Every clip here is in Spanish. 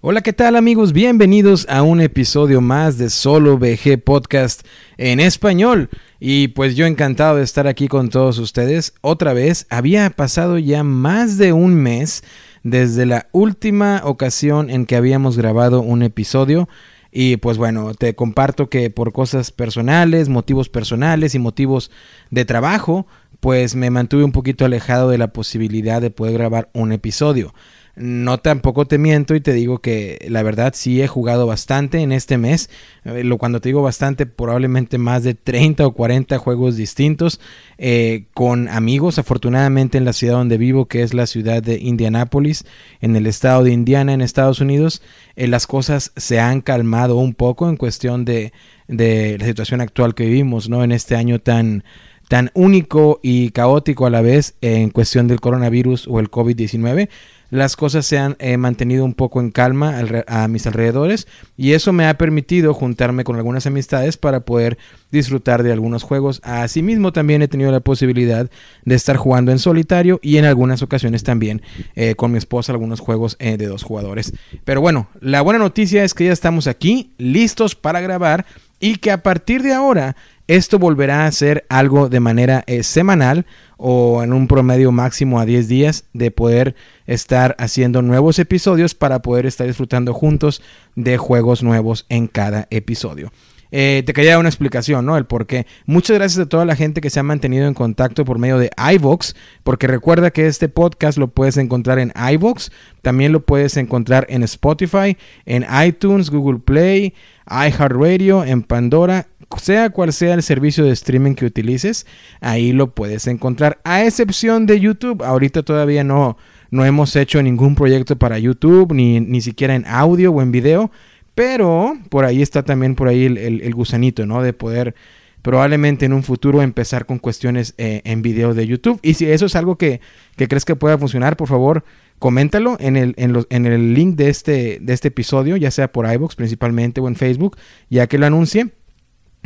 Hola, ¿qué tal amigos? Bienvenidos a un episodio más de Solo VG Podcast en español. Y pues yo encantado de estar aquí con todos ustedes. Otra vez, había pasado ya más de un mes desde la última ocasión en que habíamos grabado un episodio. Y pues bueno, te comparto que por cosas personales, motivos personales y motivos de trabajo, pues me mantuve un poquito alejado de la posibilidad de poder grabar un episodio. No tampoco te miento y te digo que la verdad sí he jugado bastante en este mes. Eh, lo cuando te digo bastante, probablemente más de 30 o 40 juegos distintos eh, con amigos. Afortunadamente en la ciudad donde vivo, que es la ciudad de Indianápolis, en el estado de Indiana, en Estados Unidos, eh, las cosas se han calmado un poco en cuestión de, de la situación actual que vivimos, ¿no? En este año tan tan único y caótico a la vez en cuestión del coronavirus o el COVID-19 las cosas se han eh, mantenido un poco en calma a mis alrededores y eso me ha permitido juntarme con algunas amistades para poder disfrutar de algunos juegos. Asimismo también he tenido la posibilidad de estar jugando en solitario y en algunas ocasiones también eh, con mi esposa algunos juegos eh, de dos jugadores. Pero bueno, la buena noticia es que ya estamos aquí listos para grabar y que a partir de ahora esto volverá a ser algo de manera semanal o en un promedio máximo a 10 días de poder estar haciendo nuevos episodios para poder estar disfrutando juntos de juegos nuevos en cada episodio. Eh, te quería dar una explicación, ¿no? El por qué. Muchas gracias a toda la gente que se ha mantenido en contacto por medio de iVox, porque recuerda que este podcast lo puedes encontrar en iVox, también lo puedes encontrar en Spotify, en iTunes, Google Play, iHeartRadio, en Pandora, sea cual sea el servicio de streaming que utilices, ahí lo puedes encontrar, a excepción de YouTube. Ahorita todavía no, no hemos hecho ningún proyecto para YouTube, ni, ni siquiera en audio o en video, pero por ahí está también por ahí el, gusanito, ¿no? De poder probablemente en un futuro empezar con cuestiones eh, en video de YouTube. Y si eso es algo que, que crees que pueda funcionar, por favor, coméntalo en el, en, los, en el link de este, de este episodio, ya sea por iVoox principalmente o en Facebook, ya que lo anuncie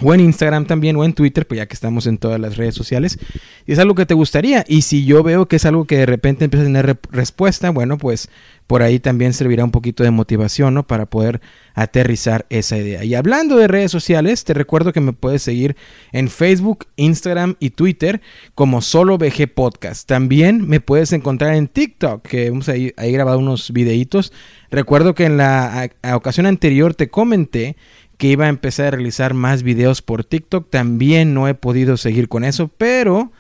o en Instagram también, o en Twitter, pues ya que estamos en todas las redes sociales, y es algo que te gustaría. Y si yo veo que es algo que de repente empieza a tener respuesta, bueno, pues por ahí también servirá un poquito de motivación, ¿no? Para poder aterrizar esa idea. Y hablando de redes sociales, te recuerdo que me puedes seguir en Facebook, Instagram y Twitter como Solo VG Podcast. También me puedes encontrar en TikTok, que hemos ahí, ahí grabado unos videitos. Recuerdo que en la ocasión anterior te comenté que iba a empezar a realizar más videos por TikTok. También no he podido seguir con eso, pero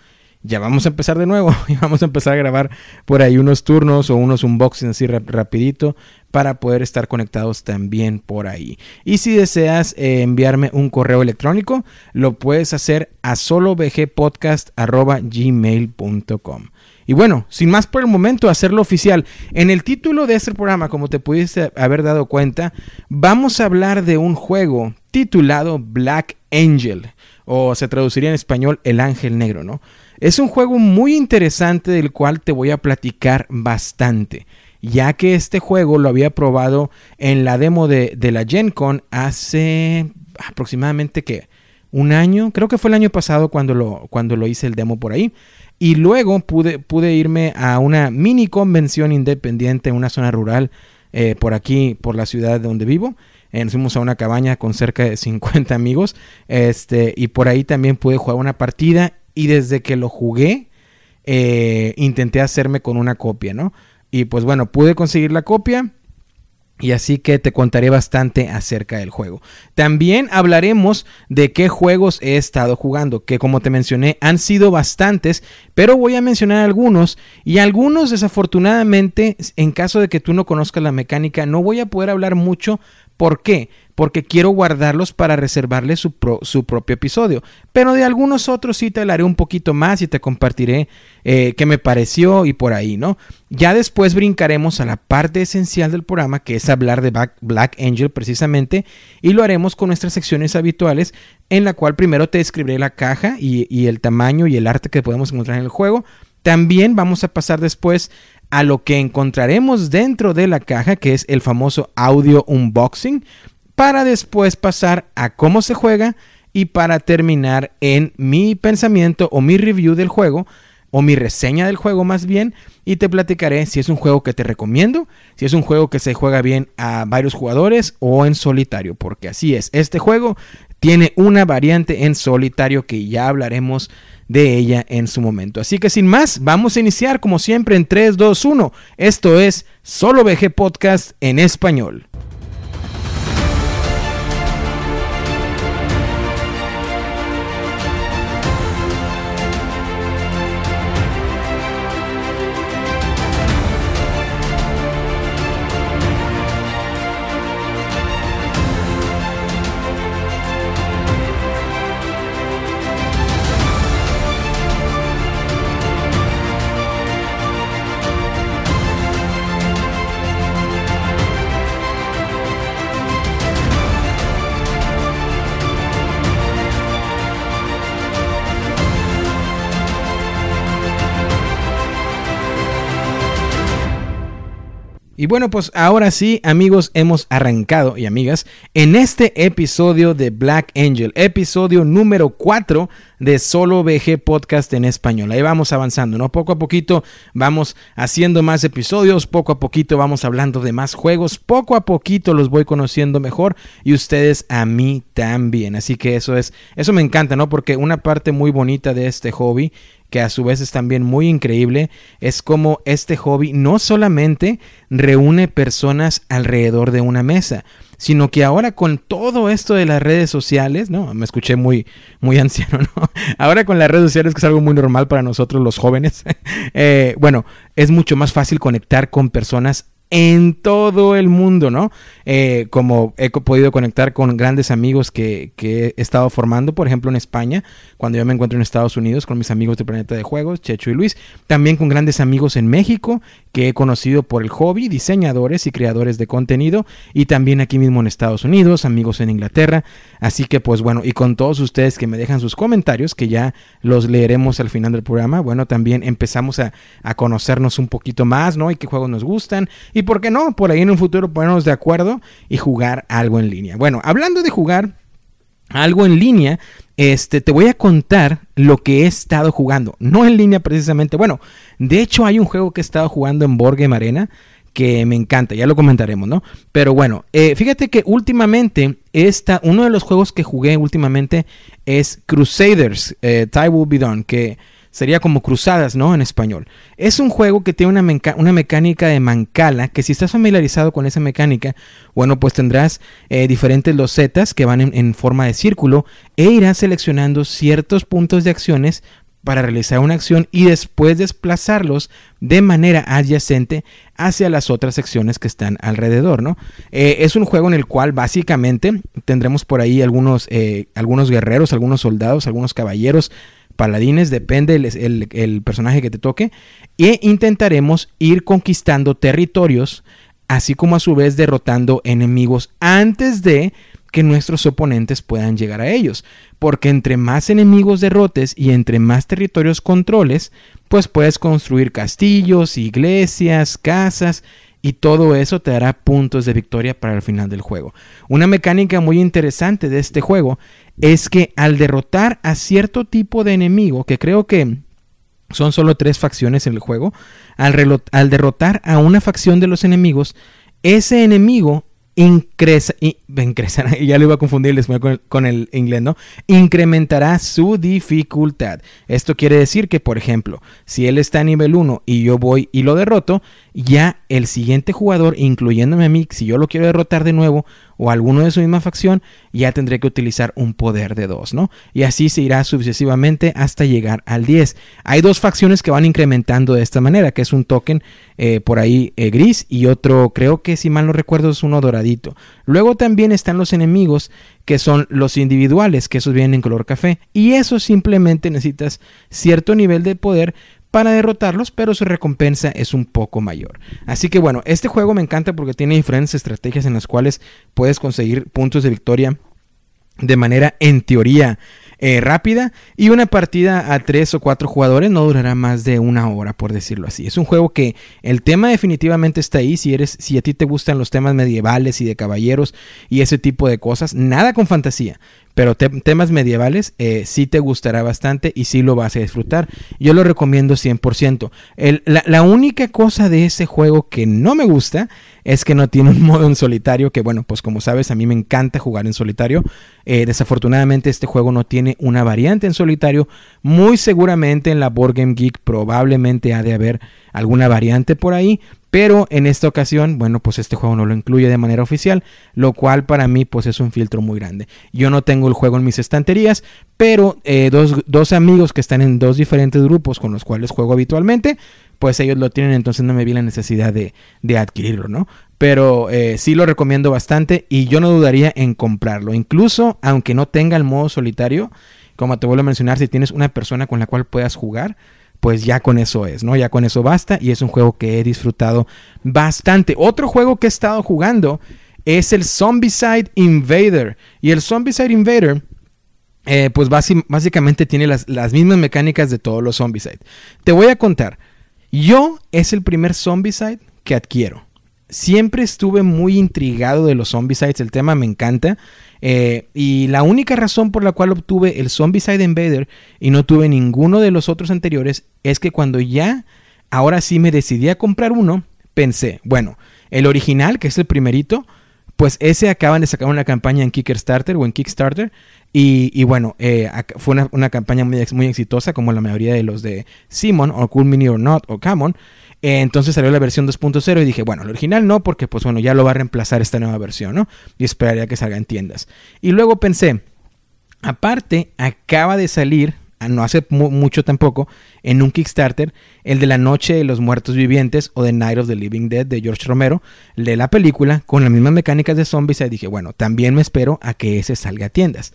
ya vamos a empezar de nuevo y vamos a empezar a grabar por ahí unos turnos o unos unboxings así rapidito para poder estar conectados también por ahí. Y si deseas eh, enviarme un correo electrónico, lo puedes hacer a solovgpodcast.gmail.com. Y bueno, sin más por el momento, hacerlo oficial. En el título de este programa, como te pudiste haber dado cuenta, vamos a hablar de un juego titulado Black Angel, o se traduciría en español El Ángel Negro, ¿no? Es un juego muy interesante del cual te voy a platicar bastante, ya que este juego lo había probado en la demo de, la Gen Con hace aproximadamente que un año, creo que fue el año pasado cuando lo, cuando lo hice el demo por ahí. Y luego pude, pude irme a una mini convención independiente en una zona rural eh, por aquí, por la ciudad donde vivo. Eh, nos fuimos a una cabaña con cerca de 50 amigos. Este, y por ahí también pude jugar una partida. Y desde que lo jugué, eh, intenté hacerme con una copia, ¿no? Y pues bueno, pude conseguir la copia. Y así que te contaré bastante acerca del juego. También hablaremos de qué juegos he estado jugando, que como te mencioné han sido bastantes, pero voy a mencionar algunos y algunos desafortunadamente, en caso de que tú no conozcas la mecánica, no voy a poder hablar mucho. ¿Por qué? Porque quiero guardarlos para reservarle su, su, propio episodio. Pero de algunos otros sí te hablaré un poquito más y te compartiré eh, qué me pareció y por ahí, ¿no? Ya después brincaremos a la parte esencial del programa, que es hablar de Black, Angel precisamente, y lo haremos con nuestras secciones habituales, en la cual primero te describiré la caja y el tamaño y el arte que podemos encontrar en el juego. También vamos a pasar después a lo que encontraremos dentro de la caja, que es el famoso audio unboxing para después pasar a cómo se juega y para terminar en mi pensamiento o mi review del juego o mi reseña del juego más bien y te platicaré si es un juego que te recomiendo, si es un juego que se juega bien a varios jugadores o en solitario, porque así es, este juego tiene una variante en solitario que ya hablaremos de ella en su momento. Así que sin más, vamos a iniciar como siempre en 3, 2, 1. Esto es Solo VG Podcast en español. Y bueno, pues ahora sí, amigos, hemos arrancado y amigas en este episodio de Black Angel, episodio número 4 de Solo VG Podcast en español. Ahí vamos avanzando, ¿no? Poco a poquito vamos haciendo más episodios, poco a poquito vamos hablando de más juegos, poco a poquito los voy conociendo mejor y ustedes a mí también. Así que eso es, eso me encanta, ¿no? Porque una parte muy bonita de este hobby que a su vez es también muy increíble, es como este hobby no solamente reúne personas alrededor de una mesa, sino que ahora con todo esto de las redes sociales, no, me escuché muy, muy anciano, ¿no? Ahora con las redes sociales, que es algo muy normal para nosotros los jóvenes, eh, bueno, es mucho más fácil conectar con personas en todo el mundo, ¿no? Eh, como he podido conectar con grandes amigos que, he estado formando, por ejemplo en España, cuando yo me encuentro en Estados Unidos con mis amigos de Planeta de Juegos, Checho y Luis, también con grandes amigos en México que he conocido por el hobby, diseñadores y creadores de contenido, y también aquí mismo en Estados Unidos, amigos en Inglaterra, así que pues bueno, y con todos ustedes que me dejan sus comentarios, que ya los leeremos al final del programa, bueno, también empezamos a, a conocernos un poquito más, ¿no? Y qué juegos nos gustan, y y por qué no, por ahí en un futuro ponernos de acuerdo y jugar algo en línea. Bueno, hablando de jugar algo en línea, este, te voy a contar lo que he estado jugando. No en línea precisamente. Bueno, de hecho hay un juego que he estado jugando en Board Arena que me encanta, ya lo comentaremos, ¿no? Pero bueno, eh, fíjate que últimamente esta, uno de los juegos que jugué últimamente es Crusaders, eh, Tie Will Be Done, que sería como cruzadas, ¿no? En español. Es un juego que tiene una, una mecánica de mancala, que si estás familiarizado con esa mecánica, bueno, pues tendrás eh, diferentes losetas que van en, forma de círculo e irás seleccionando ciertos puntos de acciones para realizar una acción y después desplazarlos de manera adyacente hacia las otras secciones que están alrededor, ¿no? Eh, es un juego en el cual básicamente tendremos por ahí algunos, eh, algunos guerreros, algunos soldados, algunos caballeros, paladines, depende el, personaje que te toque, e intentaremos ir conquistando territorios, así como a su vez derrotando enemigos antes de que nuestros oponentes puedan llegar a ellos. Porque entre más enemigos derrotes y entre más territorios controles, pues puedes construir castillos, iglesias, casas y todo eso te dará puntos de victoria para el final del juego. Una mecánica muy interesante de este juego es que al derrotar a cierto tipo de enemigo, que creo que son solo tres facciones en el juego, al, derrotar a una facción de los enemigos, ese enemigo incresa, y, ya lo iba a confundir con, con el inglés, ¿no? Incrementará su dificultad. Esto quiere decir que, por ejemplo, si él está a nivel 1 y yo voy y lo derroto, ya el siguiente jugador, incluyéndome a mí, si yo lo quiero derrotar de nuevo, o alguno de su misma facción, ya tendré que utilizar un poder de 2, ¿no? Y así se irá sucesivamente hasta llegar al 10. Hay dos facciones que van incrementando de esta manera, que es un token eh, por ahí eh, gris y otro, creo que si mal no recuerdo, es uno doradito. Luego también están los enemigos que son los individuales, que esos vienen en color café. Y eso simplemente necesitas cierto nivel de poder para derrotarlos, pero su recompensa es un poco mayor. Así que bueno, este juego me encanta porque tiene diferentes estrategias en las cuales puedes conseguir puntos de victoria de manera en teoría eh, rápida y una partida a tres o cuatro jugadores no durará más de una hora por decirlo así. Es un juego que el tema definitivamente está ahí si eres si a ti te gustan los temas medievales y de caballeros y ese tipo de cosas nada con fantasía pero temas medievales eh, sí te gustará bastante y sí lo vas a disfrutar. Yo lo recomiendo 100%. la, la única cosa de ese juego que no me gusta es que no tiene un modo en solitario, que bueno, pues como sabes, a mí me encanta jugar en solitario. Eh, desafortunadamente este juego no tiene una variante en solitario. Muy seguramente en la Board Game Geek probablemente ha de haber alguna variante por ahí. Pero en esta ocasión, bueno, pues este juego no lo incluye de manera oficial, lo cual para mí pues es un filtro muy grande. Yo no tengo el juego en mis estanterías, pero eh, dos, dos amigos que están en dos diferentes grupos con los cuales juego habitualmente, pues ellos lo tienen, entonces no me vi la necesidad de, adquirirlo, ¿no? Pero eh, sí lo recomiendo bastante y yo no dudaría en comprarlo. Incluso aunque no tenga el modo solitario, como te vuelvo a mencionar, si tienes una persona con la cual puedas jugar, pues ya con eso es, ¿no? Ya con eso basta y es un juego que he disfrutado bastante. Otro juego que he estado jugando es el Zombicide Invader. Y el Zombicide Invader... Eh, pues básicamente tiene las, las mismas mecánicas de todos los Zombicide. Te voy a contar. Yo es el primer Zombicide que adquiero. Siempre estuve muy intrigado de los Zombicides, el tema me encanta. Eh, y la única razón por la cual obtuve el Zombicide Invader y no tuve ninguno de los otros anteriores es que cuando ya, ahora sí me decidí a comprar uno, pensé, bueno, el original, que es el primerito, pues ese acaban de sacar una campaña en Kickstarter o en Kickstarter y, bueno, eh, fue una, campaña muy, muy exitosa, como la mayoría de los de Simon, o Cool Mini or Not, o Camon. Entonces salió la versión 2.0 y dije, bueno, el original no, porque pues bueno, ya lo va a reemplazar esta nueva versión, ¿no? Y esperaría que salga en tiendas. Y luego pensé, aparte, acaba de salir, ah, no hace mucho tampoco, en un Kickstarter, el de La Noche de los Muertos Vivientes o The Night of the Living Dead de George Romero, de la película, con las mismas mecánicas de zombies. Y dije, bueno, también me espero a que ese salga a tiendas.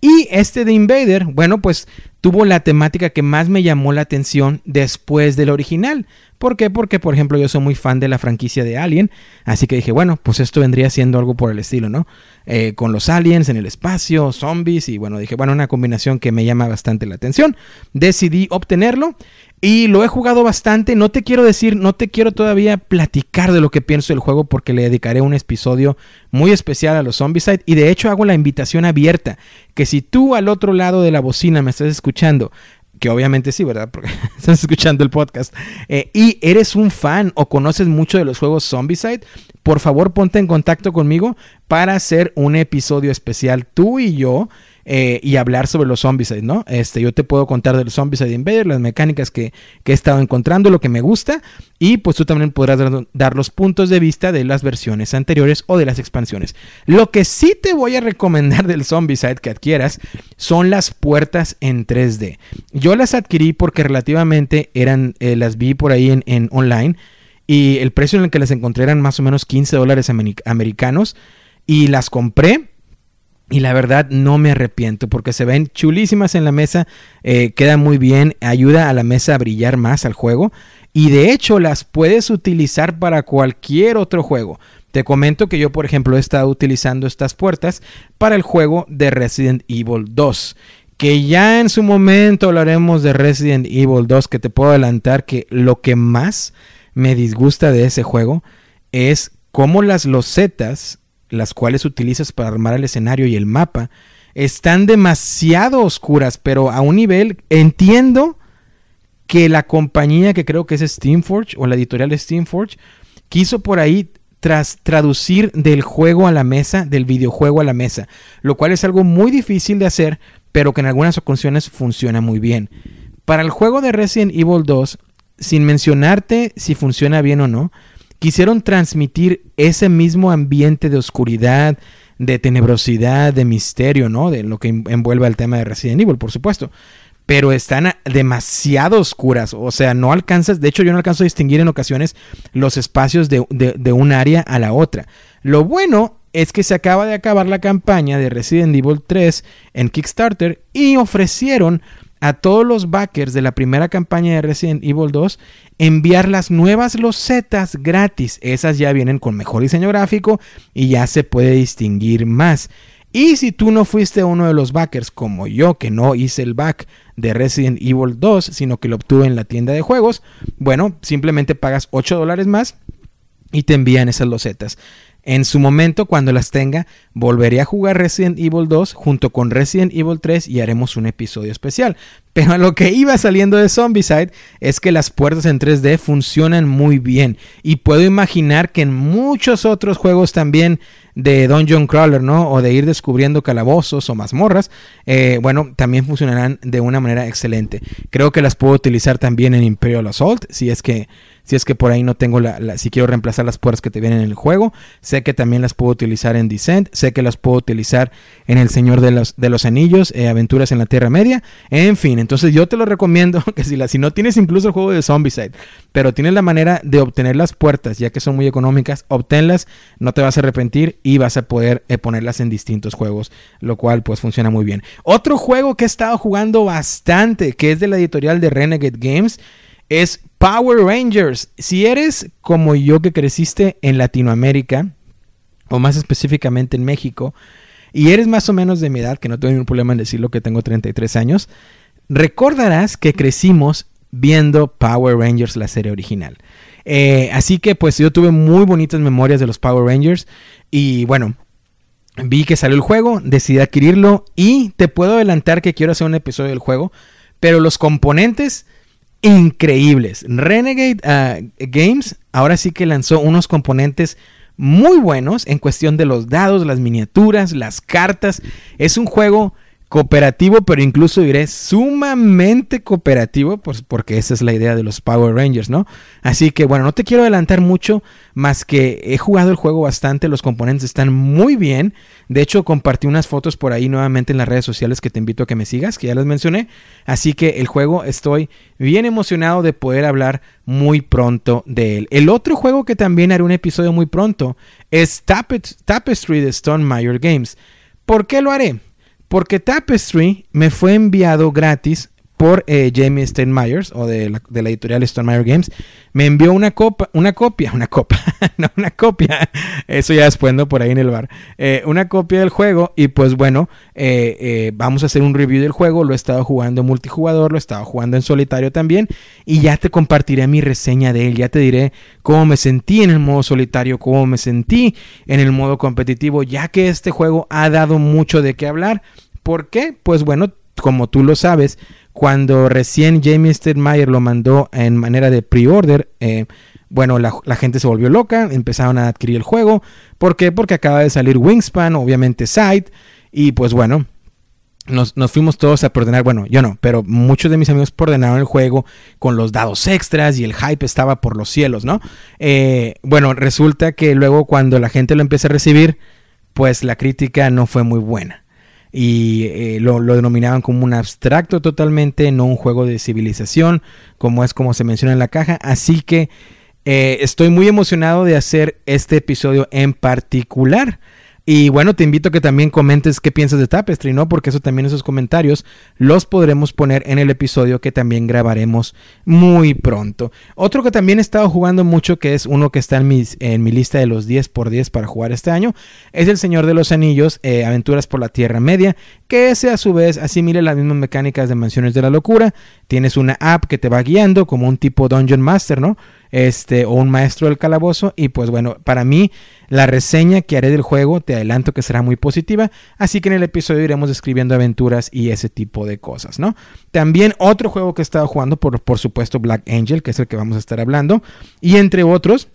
Y este de Invader, bueno, pues tuvo la temática que más me llamó la atención después del original. ¿Por qué? Porque, por ejemplo, yo soy muy fan de la franquicia de Alien, así que dije, bueno, pues esto vendría siendo algo por el estilo, ¿no? Eh, con los aliens en el espacio, zombies, y bueno, dije, bueno, una combinación que me llama bastante la atención. Decidí obtenerlo y lo he jugado bastante. No te quiero decir, no te quiero todavía platicar de lo que pienso del juego porque le dedicaré un episodio muy especial a los Zombicide. Y de hecho hago la invitación abierta que si tú al otro lado de la bocina me estás escuchando, que obviamente sí, ¿verdad? Porque estás escuchando el podcast. Eh, y eres un fan o conoces mucho de los juegos Zombicide, por favor ponte en contacto conmigo para hacer un episodio especial tú y yo eh, y hablar sobre los Zombicide, ¿no? Este, yo te puedo contar de los Zombicide Invader, las mecánicas que, he estado encontrando, lo que me gusta, y pues tú también podrás dar, los puntos de vista de las versiones anteriores o de las expansiones. Lo que sí te voy a recomendar del Zombicide que adquieras son las puertas en 3D. Yo las adquirí porque relativamente eran, eh, las vi por ahí en, en online. Y el precio en el que las encontré eran más o menos 15 dólares americanos. Y las compré y la verdad no me arrepiento porque se ven chulísimas en la mesa, eh, queda muy bien, ayuda a la mesa a brillar más al juego y de hecho las puedes utilizar para cualquier otro juego. Te comento que yo por ejemplo he estado utilizando estas puertas para el juego de Resident Evil 2 que ya en su momento hablaremos de Resident Evil 2 que te puedo adelantar que lo que más me disgusta de ese juego es cómo las losetas las cuales utilizas para armar el escenario y el mapa, están demasiado oscuras, pero a un nivel, entiendo que la compañía que creo que es Steamforge o la editorial Steamforge quiso por ahí tras traducir del juego a la mesa, del videojuego a la mesa, lo cual es algo muy difícil de hacer, pero que en algunas ocasiones funciona muy bien. Para el juego de Resident Evil 2, sin mencionarte si funciona bien o no, quisieron transmitir ese mismo ambiente de oscuridad, de tenebrosidad, de misterio, ¿no? De lo que envuelve al tema de Resident Evil, por supuesto. Pero están demasiado oscuras, o sea, no alcanzas, de hecho yo no alcanzo a distinguir en ocasiones los espacios de, de un área a la otra. Lo bueno es que se acaba de acabar la campaña de Resident Evil 3 en Kickstarter y ofrecieron a todos los backers de la primera campaña de Resident Evil 2 enviar las nuevas losetas gratis. Esas ya vienen con mejor diseño gráfico y ya se puede distinguir más. Y si tú no fuiste uno de los backers como yo, que no hice el back de Resident Evil 2, sino que lo obtuve en la tienda de juegos, bueno, simplemente pagas 8 dólares más y te envían esas losetas. En su momento, cuando las tenga, volveré a jugar Resident Evil 2 junto con Resident Evil 3 y haremos un episodio especial. Pero lo que iba saliendo de Zombicide es que las puertas en 3D funcionan muy bien. Y puedo imaginar que en muchos otros juegos también de Dungeon Crawler, ¿no? O de ir descubriendo calabozos o mazmorras, eh, bueno, también funcionarán de una manera excelente. Creo que las puedo utilizar también en Imperial Assault, si es que si es que por ahí no tengo la, si quiero reemplazar las puertas que te vienen en el juego, sé que también las puedo utilizar en Descent, sé que las puedo utilizar en El Señor de los, de los Anillos, eh, Aventuras en la Tierra Media, en fin, entonces yo te lo recomiendo que si, no tienes incluso el juego de Zombicide, pero tienes la manera de obtener las puertas, ya que son muy económicas, obténlas, no te vas a arrepentir y vas a poder eh, ponerlas en distintos juegos, lo cual pues funciona muy bien. Otro juego que he estado jugando bastante, que es de la editorial de Renegade Games, es Power Rangers. Si eres como yo que creciste en Latinoamérica, o más específicamente en México, y eres más o menos de mi edad, que no tengo ningún problema en decirlo que tengo 33 años, recordarás que crecimos viendo Power Rangers, la serie original. Eh, así que pues yo tuve muy bonitas memorias de los Power Rangers y bueno, vi que salió el juego, decidí adquirirlo y te puedo adelantar que quiero hacer un episodio del juego, pero los componentes increíbles. Renegade ah, Games ahora sí que lanzó unos componentes muy buenos en cuestión de los dados, las miniaturas, las cartas. Es un juego cooperativo, pero incluso diré sumamente cooperativo, pues porque esa es la idea de los Power Rangers, ¿no? Así que bueno, no te quiero adelantar mucho, más que he jugado el juego bastante, los componentes están muy bien. De hecho, compartí unas fotos por ahí nuevamente en las redes sociales que te invito a que me sigas, que ya las mencioné. Así que el juego estoy bien emocionado de poder hablar muy pronto de él. El otro juego que también haré un episodio muy pronto es Tapestry de Stone Meyer Games. ¿Por qué lo haré? Porque Tapestry me fue enviado gratis por eh, Jamie Steinmeyers o de la, de la editorial Stonemeyer Games, me envió una copa, una copia, una copa, no, una copia, eso ya después, ¿no? Por ahí en el bar, eh, una copia del juego y pues bueno, eh, vamos a hacer un review del juego, lo he estado jugando multijugador, lo he estado jugando en solitario también. Y ya te compartiré mi reseña de él, ya te diré cómo me sentí en el modo solitario, cómo me sentí en el modo competitivo, ya que este juego ha dado mucho de qué hablar. ¿Por qué? Pues bueno, como tú lo sabes, cuando recién Jamie Stedmeyer lo mandó en manera de pre-order, eh, bueno, la, gente se volvió loca, empezaron a adquirir el juego. ¿Por qué? Porque acaba de salir Wingspan, obviamente Side, y pues bueno, nos, fuimos todos a ordenar, bueno, yo no, pero muchos de mis amigos ordenaron el juego con los dados extras y el hype estaba por los cielos, ¿no? Eh, bueno, resulta que luego cuando la gente lo empieza a recibir, pues la crítica no fue muy buena y eh, lo, denominaban como un abstracto totalmente, no un juego de civilización, como es como se menciona en la caja. Así que eh, estoy muy emocionado de hacer este episodio en particular. Y bueno, te invito a que también comentes qué piensas de Tapestry, ¿no? Porque eso también, esos comentarios los podremos poner en el episodio que también grabaremos muy pronto. Otro que también he estado jugando mucho, que es uno que está en, mis, en mi lista de los 10 por 10 para jugar este año, es El Señor de los Anillos, eh, Aventuras por la Tierra Media, que ese a su vez asimila las mismas mecánicas de Mansiones de la Locura. Tienes una app que te va guiando como un tipo Dungeon Master, ¿no? Este, o un maestro del calabozo. Y pues bueno, para mí la reseña que haré del juego te adelanto que será muy positiva. Así que en el episodio iremos describiendo aventuras y ese tipo de cosas, ¿no? También otro juego que he estado jugando, por, por supuesto, Black Angel, que es el que vamos a estar hablando. Y entre otros,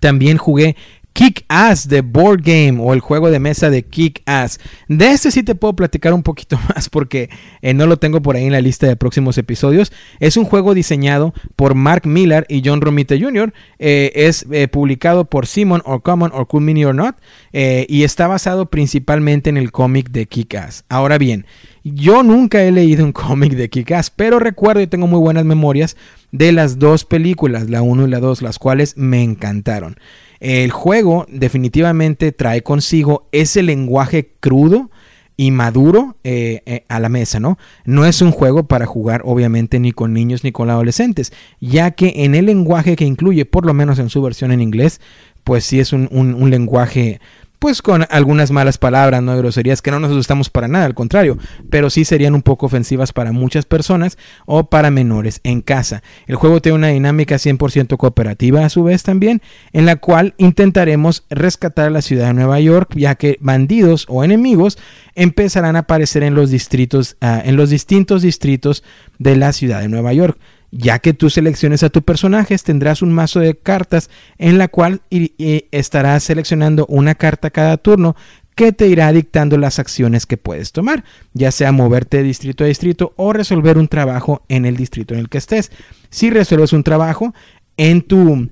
también jugué Kick Ass de Board Game o el juego de mesa de Kick Ass. De este sí te puedo platicar un poquito más porque eh, no lo tengo por ahí en la lista de próximos episodios. Es un juego diseñado por Mark Miller y John Romita Jr. Eh, es eh, publicado por Simon or Common or Cool Mini or Not y está basado principalmente en el cómic de Kick Ass. Ahora bien, yo nunca he leído un cómic de Kick Ass, pero recuerdo y tengo muy buenas memorias de las dos películas, la 1 y la 2, las cuales me encantaron. El juego definitivamente trae consigo ese lenguaje crudo y maduro eh, eh, a la mesa, ¿no? No es un juego para jugar obviamente ni con niños ni con adolescentes, ya que en el lenguaje que incluye, por lo menos en su versión en inglés, pues sí es un, lenguaje pues con algunas malas palabras, no groserías que no nos asustamos para nada, al contrario, pero sí serían un poco ofensivas para muchas personas o para menores en casa. El juego tiene una dinámica 100% cooperativa a su vez también, en la cual intentaremos rescatar la ciudad de Nueva York, ya que bandidos o enemigos empezarán a aparecer en los distritos, uh, en los distintos distritos de la ciudad de Nueva York. Ya que tú selecciones a tu personaje, tendrás un mazo de cartas en la cual estarás seleccionando una carta cada turno que te irá dictando las acciones que puedes tomar, ya sea moverte de distrito a distrito o resolver un trabajo en el distrito en el que estés. Si resuelves un trabajo en tu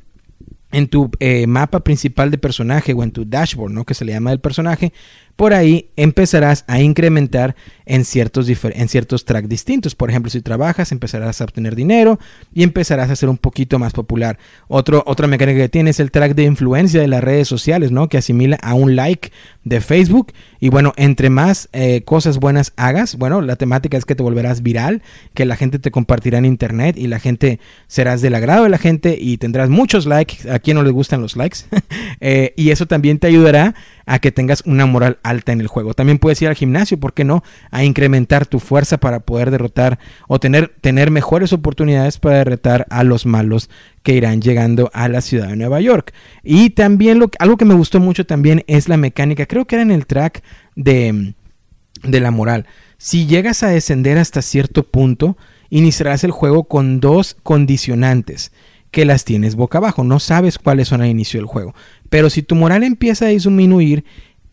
en tu eh, mapa principal de personaje o en tu dashboard, ¿no? Que se le llama el personaje, por ahí empezarás a incrementar en ciertos, en ciertos tracks distintos. Por ejemplo, si trabajas, empezarás a obtener dinero y empezarás a ser un poquito más popular. Otro, otra mecánica que tiene es el track de influencia de las redes sociales, ¿no? Que asimila a un like de Facebook. Y bueno, entre más eh, cosas buenas hagas, bueno, la temática es que te volverás viral, que la gente te compartirá en internet y la gente serás del agrado de la gente y tendrás muchos likes. A quien no le gustan los likes. eh, y eso también te ayudará a que tengas una moral alta en el juego. También puedes ir al gimnasio, ¿por qué no? A incrementar tu fuerza para poder derrotar o tener, tener mejores oportunidades para derrotar a los malos que irán llegando a la ciudad de Nueva York. Y también lo, algo que me gustó mucho también es la mecánica, creo que era en el track de, de la moral. Si llegas a descender hasta cierto punto, iniciarás el juego con dos condicionantes que las tienes boca abajo. No sabes cuáles son al inicio del juego. Pero si tu moral empieza a disminuir,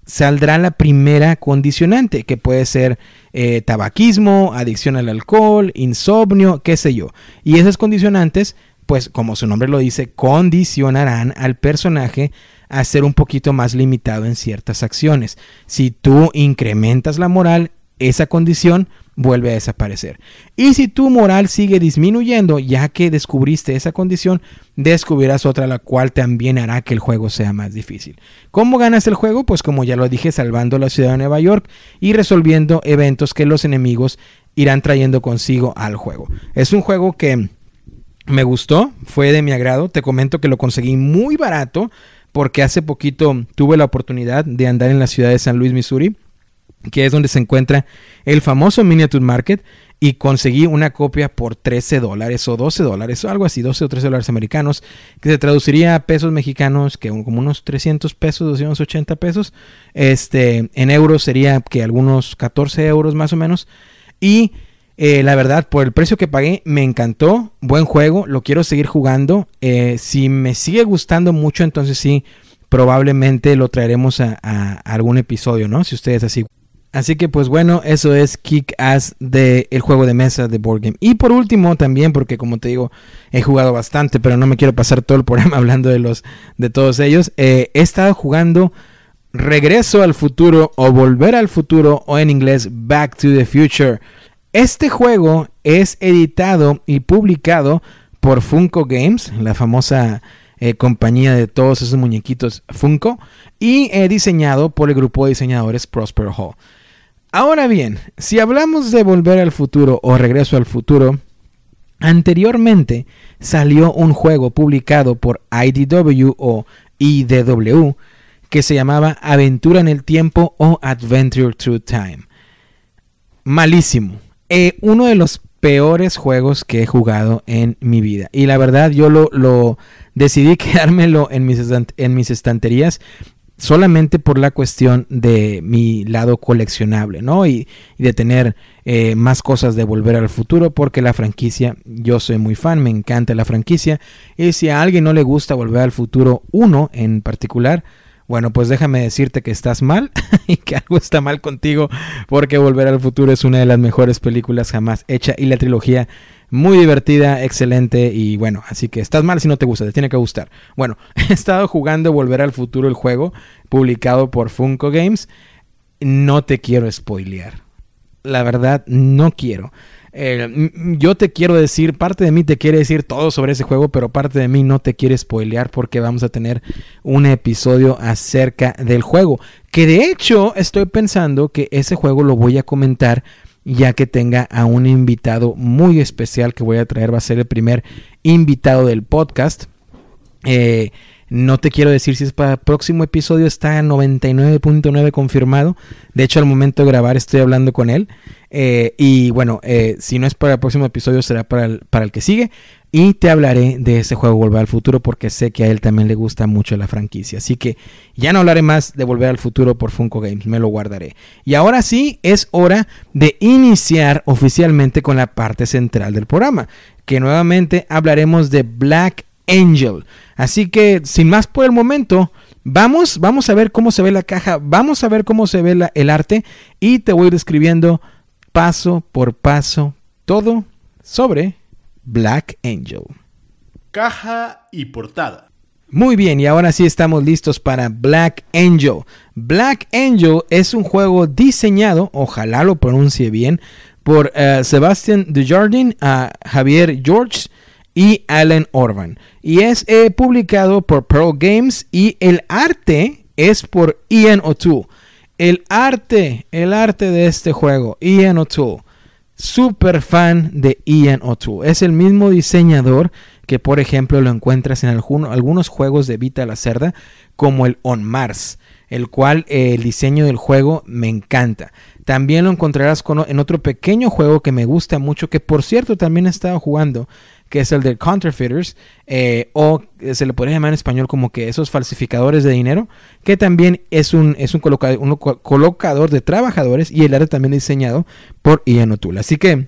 saldrá la primera condicionante, que puede ser eh, tabaquismo, adicción al alcohol, insomnio, qué sé yo. Y esas condicionantes, pues como su nombre lo dice, condicionarán al personaje a ser un poquito más limitado en ciertas acciones. Si tú incrementas la moral, esa condición vuelve a desaparecer. Y si tu moral sigue disminuyendo, ya que descubriste esa condición, descubrirás otra la cual también hará que el juego sea más difícil. ¿Cómo ganas el juego? Pues como ya lo dije, salvando la ciudad de Nueva York y resolviendo eventos que los enemigos irán trayendo consigo al juego. Es un juego que me gustó, fue de mi agrado, te comento que lo conseguí muy barato porque hace poquito tuve la oportunidad de andar en la ciudad de San Luis, Missouri que es donde se encuentra el famoso Miniature Market, y conseguí una copia por 13 dólares o 12 dólares o algo así, 12 o 13 dólares americanos, que se traduciría a pesos mexicanos, que como unos 300 pesos, 280 pesos, este, en euros sería que algunos 14 euros más o menos, y eh, la verdad, por el precio que pagué, me encantó, buen juego, lo quiero seguir jugando, eh, si me sigue gustando mucho, entonces sí, probablemente lo traeremos a, a algún episodio, ¿no? Si ustedes así Así que pues bueno, eso es Kick Ass del el juego de mesa de Board Game. Y por último también, porque como te digo, he jugado bastante, pero no me quiero pasar todo el programa hablando de los de todos ellos. Eh, he estado jugando Regreso al futuro o Volver al futuro o en inglés Back to the Future. Este juego es editado y publicado por Funko Games, la famosa eh, compañía de todos esos muñequitos Funko, y eh, diseñado por el grupo de diseñadores Prosper Hall. Ahora bien, si hablamos de volver al futuro o regreso al futuro, anteriormente salió un juego publicado por IDW o IDW que se llamaba Aventura en el Tiempo o Adventure Through Time. Malísimo. Eh, uno de los peores juegos que he jugado en mi vida. Y la verdad yo lo, lo decidí quedármelo en mis, en mis estanterías solamente por la cuestión de mi lado coleccionable, ¿no? Y, de tener eh, más cosas de volver al futuro, porque la franquicia, yo soy muy fan, me encanta la franquicia, y si a alguien no le gusta volver al futuro uno en particular, bueno, pues déjame decirte que estás mal y que algo está mal contigo, porque Volver al Futuro es una de las mejores películas jamás hecha y la trilogía muy divertida, excelente y bueno, así que estás mal si no te gusta, te tiene que gustar. Bueno, he estado jugando Volver al Futuro el juego, publicado por Funko Games. No te quiero spoilear. La verdad, no quiero. Eh, yo te quiero decir, parte de mí te quiere decir todo sobre ese juego, pero parte de mí no te quiere spoilear porque vamos a tener un episodio acerca del juego. Que de hecho estoy pensando que ese juego lo voy a comentar ya que tenga a un invitado muy especial que voy a traer, va a ser el primer invitado del podcast. Eh, No te quiero decir si es para el próximo episodio, está 99.9 confirmado. De hecho, al momento de grabar estoy hablando con él. Eh, y bueno, eh, si no es para el próximo episodio, será para el, para el que sigue. Y te hablaré de ese juego Volver al Futuro porque sé que a él también le gusta mucho la franquicia. Así que ya no hablaré más de Volver al Futuro por Funko Games, me lo guardaré. Y ahora sí, es hora de iniciar oficialmente con la parte central del programa. Que nuevamente hablaremos de Black Angel. Así que, sin más por el momento, vamos, vamos a ver cómo se ve la caja, vamos a ver cómo se ve el arte y te voy describiendo paso por paso todo sobre Black Angel. Caja y portada. Muy bien, y ahora sí estamos listos para Black Angel. Black Angel es un juego diseñado, ojalá lo pronuncie bien, por uh, Sebastian Dujardin, a Javier George y Alan Orban. Y es eh, publicado por Pearl Games y el arte es por Ian O'Toole. El arte, el arte de este juego, Ian O'Toole. Super fan de Ian O'Toole. Es el mismo diseñador que, por ejemplo, lo encuentras en algunos juegos de Vita la Cerda, como el On Mars, el cual eh, el diseño del juego me encanta. También lo encontrarás en otro pequeño juego que me gusta mucho, que por cierto también he estado jugando, que es el de counterfeiters, eh, o se le podría llamar en español como que esos falsificadores de dinero, que también es un, es un, colocador de trabajadores y el arte también diseñado por Ian O'Toole. Así que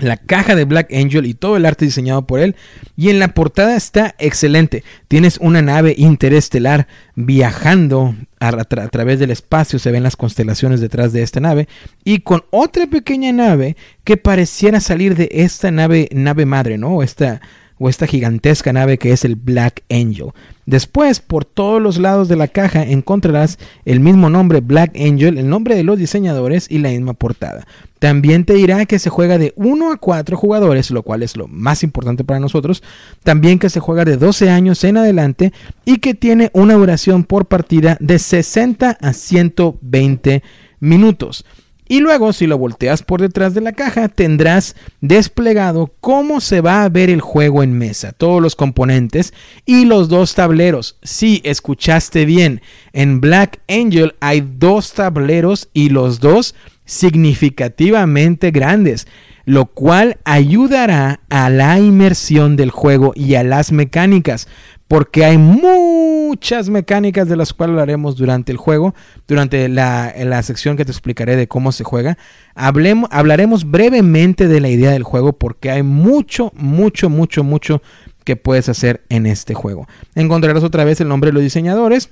la caja de Black Angel y todo el arte diseñado por él. Y en la portada está excelente. Tienes una nave interestelar viajando a, través del espacio. Se ven las constelaciones detrás de esta nave. Y con otra pequeña nave que pareciera salir de esta nave, nave madre, ¿no? Esta o esta gigantesca nave que es el Black Angel. Después, por todos los lados de la caja encontrarás el mismo nombre Black Angel, el nombre de los diseñadores y la misma portada. También te dirá que se juega de 1 a 4 jugadores, lo cual es lo más importante para nosotros. También que se juega de 12 años en adelante y que tiene una duración por partida de 60 a 120 minutos. Y luego, si lo volteas por detrás de la caja, tendrás desplegado cómo se va a ver el juego en mesa, todos los componentes y los dos tableros. Si escuchaste bien, en Black Angel hay dos tableros y los dos significativamente grandes, lo cual ayudará a la inmersión del juego y a las mecánicas porque hay muchas mecánicas de las cuales hablaremos durante el juego, durante la, la sección que te explicaré de cómo se juega. Hablaremos brevemente de la idea del juego porque hay mucho, mucho, mucho, mucho que puedes hacer en este juego. Encontrarás otra vez el nombre de los diseñadores.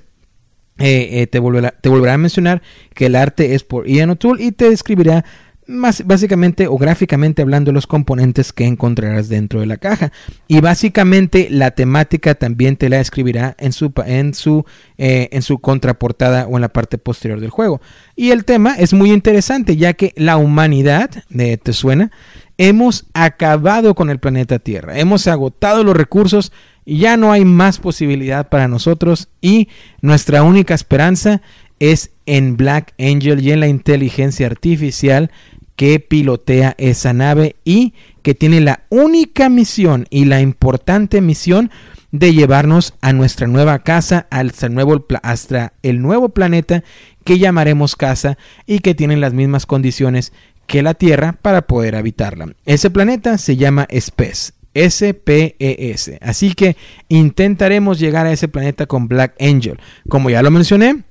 Eh, eh, te, volverá, te a mencionar que el arte es por Ian O'Toole y te describirá más básicamente o gráficamente hablando los componentes que encontrarás dentro de la caja. Y básicamente la temática también te la escribirá en su en su eh, en su contraportada o en la parte posterior del juego. Y el tema es muy interesante ya que la humanidad te suena hemos acabado con el planeta Tierra hemos agotado los recursos ya no hay más posibilidad para nosotros y nuestra única esperanza es en Black Angel y en la inteligencia artificial que pilotea esa nave y que tiene la única misión y la importante misión de llevarnos a nuestra nueva casa, hasta el nuevo, hasta el nuevo planeta que llamaremos casa y que tiene las mismas condiciones que la Tierra para poder habitarla. Ese planeta se llama SPES, S-P-E-S. Así que intentaremos llegar a ese planeta con Black Angel. Como ya lo mencioné,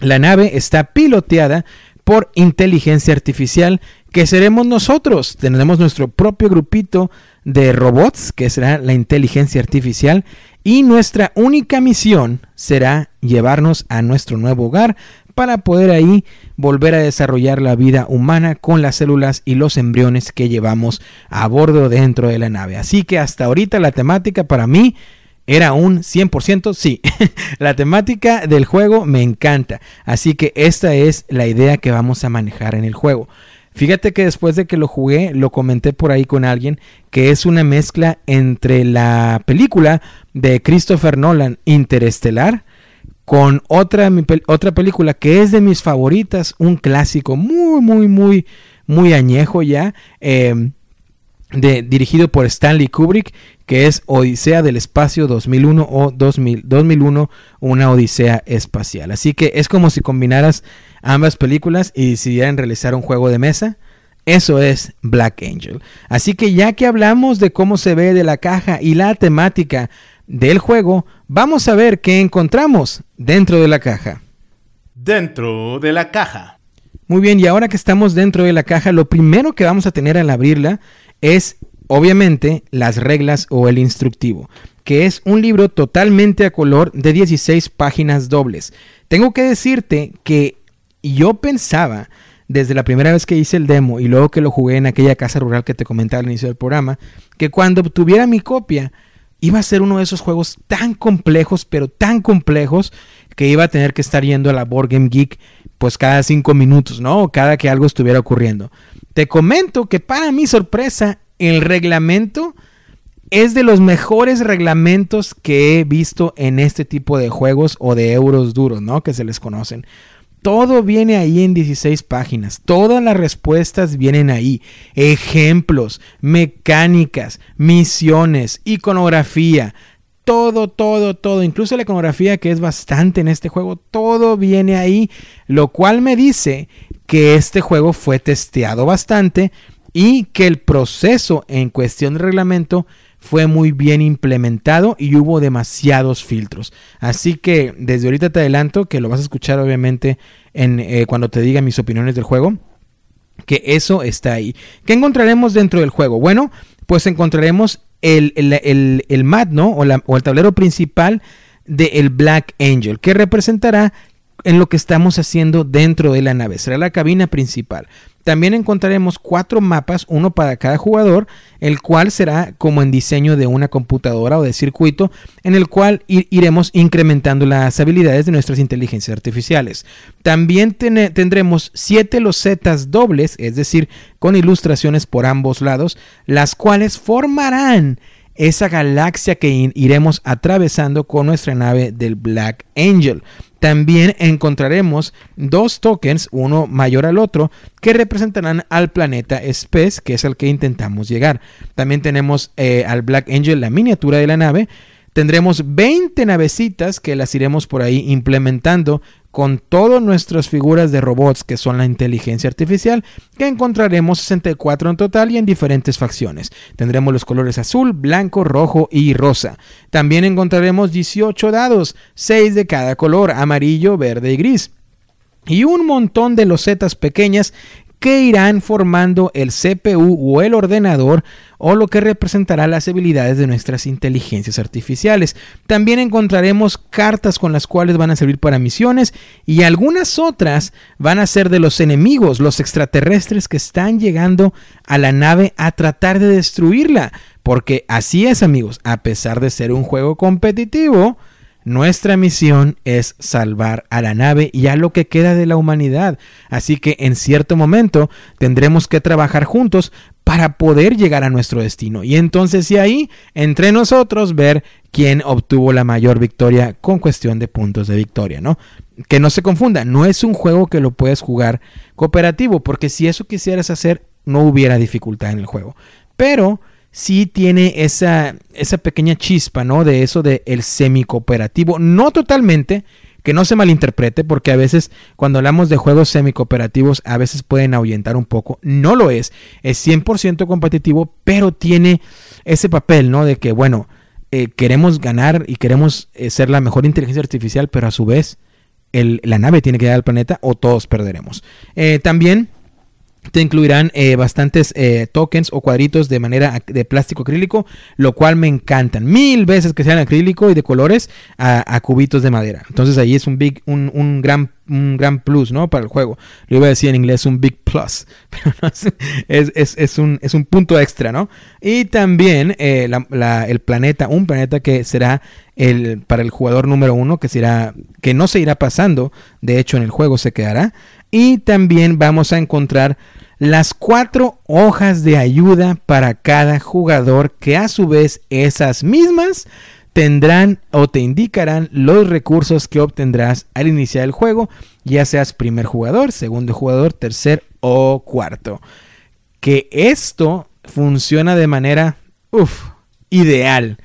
la nave está piloteada por inteligencia artificial que seremos nosotros. Tendremos nuestro propio grupito de robots, que será la inteligencia artificial, y nuestra única misión será llevarnos a nuestro nuevo hogar para poder ahí volver a desarrollar la vida humana con las células y los embriones que llevamos a bordo dentro de la nave. Así que hasta ahorita la temática para mí era un 100% sí. la temática del juego me encanta. Así que esta es la idea que vamos a manejar en el juego. Fíjate que después de que lo jugué, lo comenté por ahí con alguien, que es una mezcla entre la película de Christopher Nolan, Interestelar, con otra, otra película que es de mis favoritas, un clásico muy, muy, muy, muy añejo ya. Eh, de, dirigido por Stanley Kubrick, que es Odisea del Espacio 2001 o 2000, 2001, una Odisea espacial. Así que es como si combinaras ambas películas y decidieran realizar un juego de mesa. Eso es Black Angel. Así que ya que hablamos de cómo se ve de la caja y la temática del juego, vamos a ver qué encontramos dentro de la caja. Dentro de la caja. Muy bien, y ahora que estamos dentro de la caja, lo primero que vamos a tener al abrirla es obviamente las reglas o el instructivo, que es un libro totalmente a color de 16 páginas dobles. Tengo que decirte que yo pensaba desde la primera vez que hice el demo y luego que lo jugué en aquella casa rural que te comentaba al inicio del programa, que cuando obtuviera mi copia iba a ser uno de esos juegos tan complejos, pero tan complejos, que iba a tener que estar yendo a la Board Game Geek pues cada cinco minutos, ¿no? O cada que algo estuviera ocurriendo. Te comento que para mi sorpresa, el reglamento es de los mejores reglamentos que he visto en este tipo de juegos o de euros duros, ¿no? Que se les conocen. Todo viene ahí en 16 páginas. Todas las respuestas vienen ahí. Ejemplos, mecánicas, misiones, iconografía. Todo, todo, todo. Incluso la iconografía que es bastante en este juego. Todo viene ahí. Lo cual me dice que este juego fue testeado bastante y que el proceso en cuestión de reglamento fue muy bien implementado y hubo demasiados filtros. Así que desde ahorita te adelanto que lo vas a escuchar obviamente en, eh, cuando te diga mis opiniones del juego. Que eso está ahí. ¿Qué encontraremos dentro del juego? Bueno, pues encontraremos el, el, el, mat, ¿no? O, el tablero principal del Black Angel, que representará en lo que estamos haciendo dentro de la nave. Será la cabina principal. También encontraremos cuatro mapas, uno para cada jugador, el cual será como en diseño de una computadora o de circuito, en el cual iremos incrementando las habilidades de nuestras inteligencias artificiales. También tendremos siete losetas dobles, es decir, con ilustraciones por ambos lados, las cuales formarán esa galaxia que iremos atravesando con nuestra nave del Black Angel. También encontraremos dos tokens, uno mayor al otro, que representarán al planeta Space, que es al que intentamos llegar. También tenemos eh, al Black Angel, la miniatura de la nave. Tendremos 20 navecitas que las iremos por ahí implementando con todas nuestras figuras de robots que son la inteligencia artificial, que encontraremos 64 en total y en diferentes facciones. Tendremos los colores azul, blanco, rojo y rosa. También encontraremos 18 dados, 6 de cada color, amarillo, verde y gris y un montón de losetas pequeñas que irán formando el CPU o el ordenador o lo que representará las habilidades de nuestras inteligencias artificiales. También encontraremos cartas con las cuales van a servir para misiones y algunas otras van a ser de los enemigos, los extraterrestres que están llegando a la nave a tratar de destruirla. Porque así es amigos, a pesar de ser un juego competitivo, nuestra misión es salvar a la nave y a lo que queda de la humanidad. Así que en cierto momento tendremos que trabajar juntos para poder llegar a nuestro destino. Y entonces y ahí, entre nosotros, ver quién obtuvo la mayor victoria con cuestión de puntos de victoria, ¿no? Que no se confunda, no es un juego que lo puedes jugar cooperativo, porque si eso quisieras hacer, no hubiera dificultad en el juego. Pero sí tiene esa, esa pequeña chispa, ¿no? De eso de el semi-cooperativo. No totalmente, que no se malinterprete, porque a veces cuando hablamos de juegos semi-cooperativos, a veces pueden ahuyentar un poco. No lo es, es 100% competitivo, pero tiene ese papel, ¿no? De que, bueno, eh, queremos ganar y queremos eh, ser la mejor inteligencia artificial, pero a su vez la nave tiene que llegar al planeta o todos perderemos. Eh, también te incluirán eh, bastantes eh, tokens o cuadritos de manera de plástico acrílico, lo cual me encantan. Mil veces que sean acrílico y de colores a, cubitos de madera. Entonces ahí es un big, un, gran, un gran plus, ¿no? Para el juego. Lo iba a decir en inglés un big plus, pero es, un, es un punto extra, ¿no? Y también eh, el planeta, un planeta que será el, para el jugador número uno, que será, que no se irá pasando, de hecho en el juego se quedará. Y también vamos a encontrar las cuatro hojas de ayuda para cada jugador que a su vez esas mismas tendrán o te indicarán los recursos que obtendrás al iniciar el juego, ya seas primer jugador, segundo jugador, tercer o cuarto. Que esto funciona de manera, uff, ideal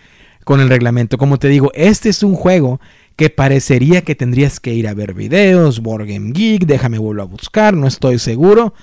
con el reglamento. Como te digo, este es un juego que parecería que tendrías que ir a ver videos, Board Game Geek, déjame volver a buscar, no estoy seguro.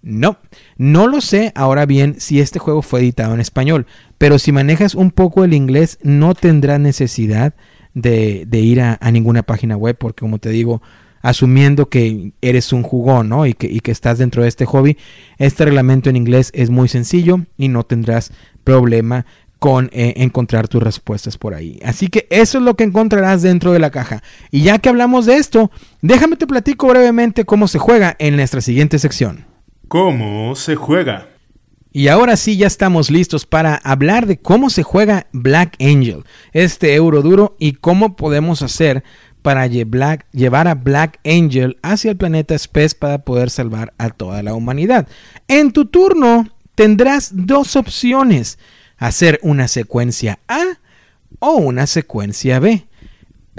No, no lo sé ahora bien si este juego fue editado en español, pero si manejas un poco el inglés no tendrás necesidad de, ir a, ninguna página web porque como te digo, asumiendo que eres un jugón ¿no? y, que, estás dentro de este hobby, este reglamento en inglés es muy sencillo y no tendrás problema con eh, encontrar tus respuestas por ahí. Así que eso es lo que encontrarás dentro de la caja. Y ya que hablamos de esto, déjame te platico brevemente cómo se juega en nuestra siguiente sección. ¿Cómo se juega? Y ahora sí ya estamos listos para hablar de cómo se juega Black Angel, este euro duro y cómo podemos hacer para llevar a Black Angel hacia el planeta Space para poder salvar a toda la humanidad. En tu turno tendrás dos opciones hacer una secuencia A o una secuencia B.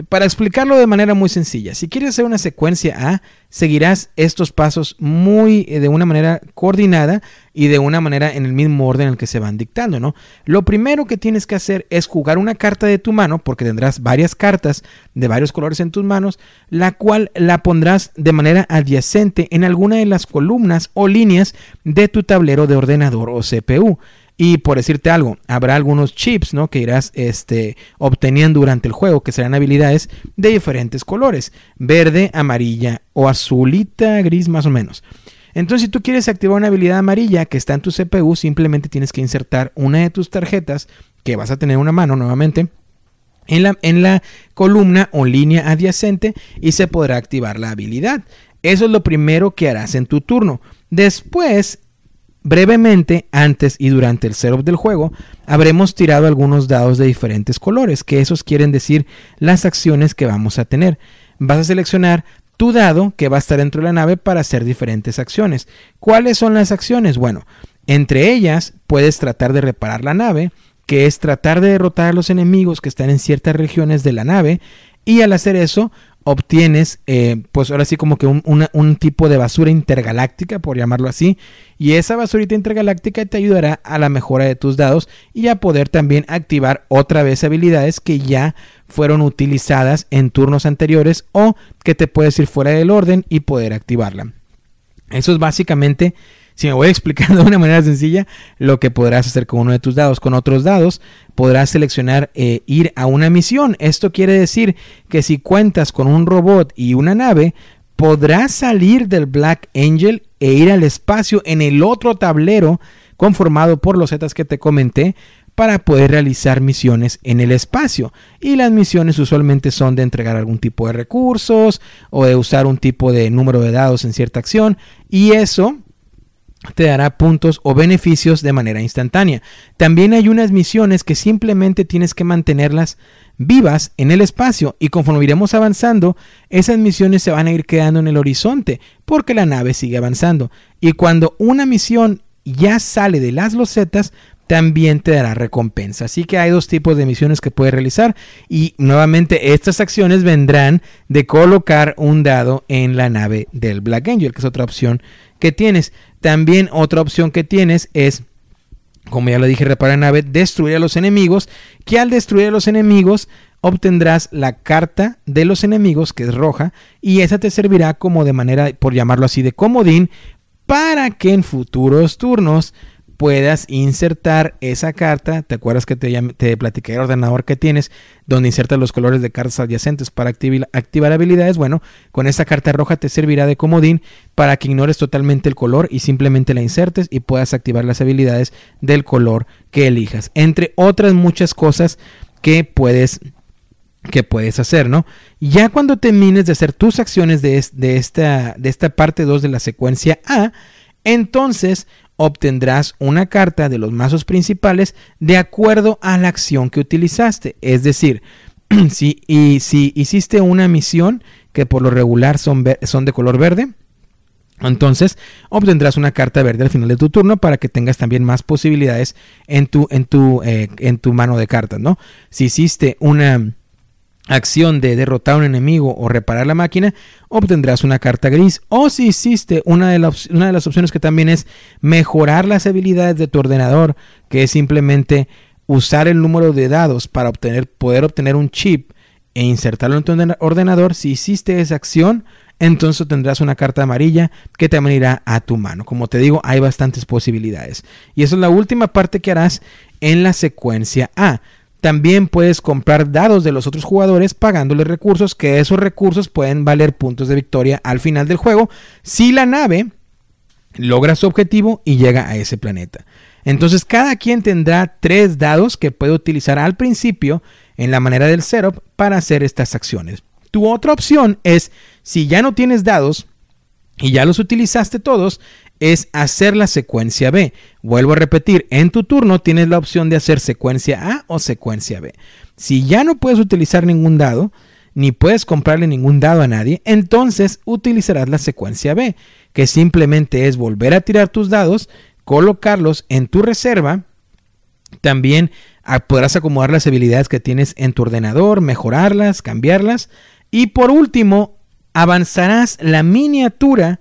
Para explicarlo de manera muy sencilla, si quieres hacer una secuencia A, seguirás estos pasos muy eh, de una manera coordinada y de una manera en el mismo orden en el que se van dictando, ¿no? Lo primero que tienes que hacer es jugar una carta de tu mano, porque tendrás varias cartas de varios colores en tus manos, la cual la pondrás de manera adyacente en alguna de las columnas o líneas de tu tablero de ordenador o CPU. Y por decirte algo, habrá algunos chips ¿no? que irás este, obteniendo durante el juego, que serán habilidades de diferentes colores, verde, amarilla o azulita, gris más o menos. Entonces, si tú quieres activar una habilidad amarilla que está en tu CPU, simplemente tienes que insertar una de tus tarjetas, que vas a tener una mano nuevamente, en la, en la columna o línea adyacente y se podrá activar la habilidad. Eso es lo primero que harás en tu turno. Después, Brevemente, antes y durante el setup del juego, habremos tirado algunos dados de diferentes colores, que esos quieren decir las acciones que vamos a tener. Vas a seleccionar tu dado que va a estar dentro de la nave para hacer diferentes acciones. ¿Cuáles son las acciones? Bueno, entre ellas puedes tratar de reparar la nave, que es tratar de derrotar a los enemigos que están en ciertas regiones de la nave, y al hacer eso obtienes, eh, pues ahora sí como que un, tipo de basura intergaláctica, por llamarlo así, y esa basurita intergaláctica te ayudará a la mejora de tus dados y a poder también activar otra vez habilidades que ya fueron utilizadas en turnos anteriores o que te puedes ir fuera del orden y poder activarla. Eso es básicamente si me voy explicando de una manera sencilla, lo que podrás hacer con uno de tus dados. Con otros dados podrás seleccionar eh, ir a una misión. Esto quiere decir que si cuentas con un robot y una nave, podrás salir del Black Angel e ir al espacio en el otro tablero conformado por los zetas que te comenté para poder realizar misiones en el espacio. Y las misiones usualmente son de entregar algún tipo de recursos o de usar un tipo de número de dados en cierta acción. Y eso te dará puntos o beneficios de manera instantánea. También hay unas misiones que simplemente tienes que mantenerlas vivas en el espacio y conforme iremos avanzando, esas misiones se van a ir quedando en el horizonte porque la nave sigue avanzando. Y cuando una misión ya sale de las losetas, también te dará recompensa. Así que hay dos tipos de misiones que puedes realizar y nuevamente estas acciones vendrán de colocar un dado en la nave del Black Angel, que es otra opción que tienes. También otra opción que tienes es como ya lo dije, reparar nave, destruir a los enemigos, que al destruir a los enemigos obtendrás la carta de los enemigos, que es roja, y esa te servirá como de manera, por llamarlo así, de comodín, para que en futuros turnos puedas insertar esa carta. ¿Te acuerdas que te, te platiqué el ordenador que tienes donde insertas los colores de cartas adyacentes para activar habilidades? Bueno, con esta carta roja te servirá de comodín para que ignores totalmente el color y simplemente la insertes y puedas activar las habilidades del color que elijas. Entre otras muchas cosas que puedes que puedes hacer, ¿no? Ya cuando termines de hacer tus acciones de, esta, de esta parte 2 de la secuencia A, entonces obtendrás una carta de los mazos principales de acuerdo a la acción que utilizaste. Es decir, si, hiciste una misión que por lo regular son, de color verde, entonces obtendrás una carta verde al final de tu turno para que tengas también más posibilidades en tu, eh, mano de cartas, ¿no? Si hiciste una acción de derrotar a un enemigo o reparar la máquina, obtendrás una carta gris. O si hiciste una de, las, una de las opciones que también es mejorar las habilidades de tu ordenador, que es simplemente usar el número de dados para obtener, poder obtener un chip e insertarlo en tu ordenador, si hiciste esa acción, entonces tendrás una carta amarilla que te irá a tu mano. Como te digo, hay bastantes posibilidades. Y eso es la última parte que harás en la secuencia A. También puedes comprar dados de los otros jugadores pagándoles recursos, que esos recursos pueden valer puntos de victoria al final del juego si la nave logra su objetivo y llega a ese planeta. Entonces cada quien tendrá tres dados que puede utilizar al principio en la manera del setup para hacer estas acciones. Tu otra opción es, si ya no tienes dados y ya los utilizaste todos, es hacer la secuencia B. Vuelvo a repetir, en tu turno tienes la opción de hacer secuencia A o secuencia B. Si ya no puedes utilizar ningún dado, ni puedes comprarle ningún dado a nadie, entonces utilizarás la secuencia B, que simplemente es volver a tirar tus dados, colocarlos en tu reserva, también ah, podrás acomodar las habilidades que tienes en tu ordenador, mejorarlas, cambiarlas, y por último, avanzarás la miniatura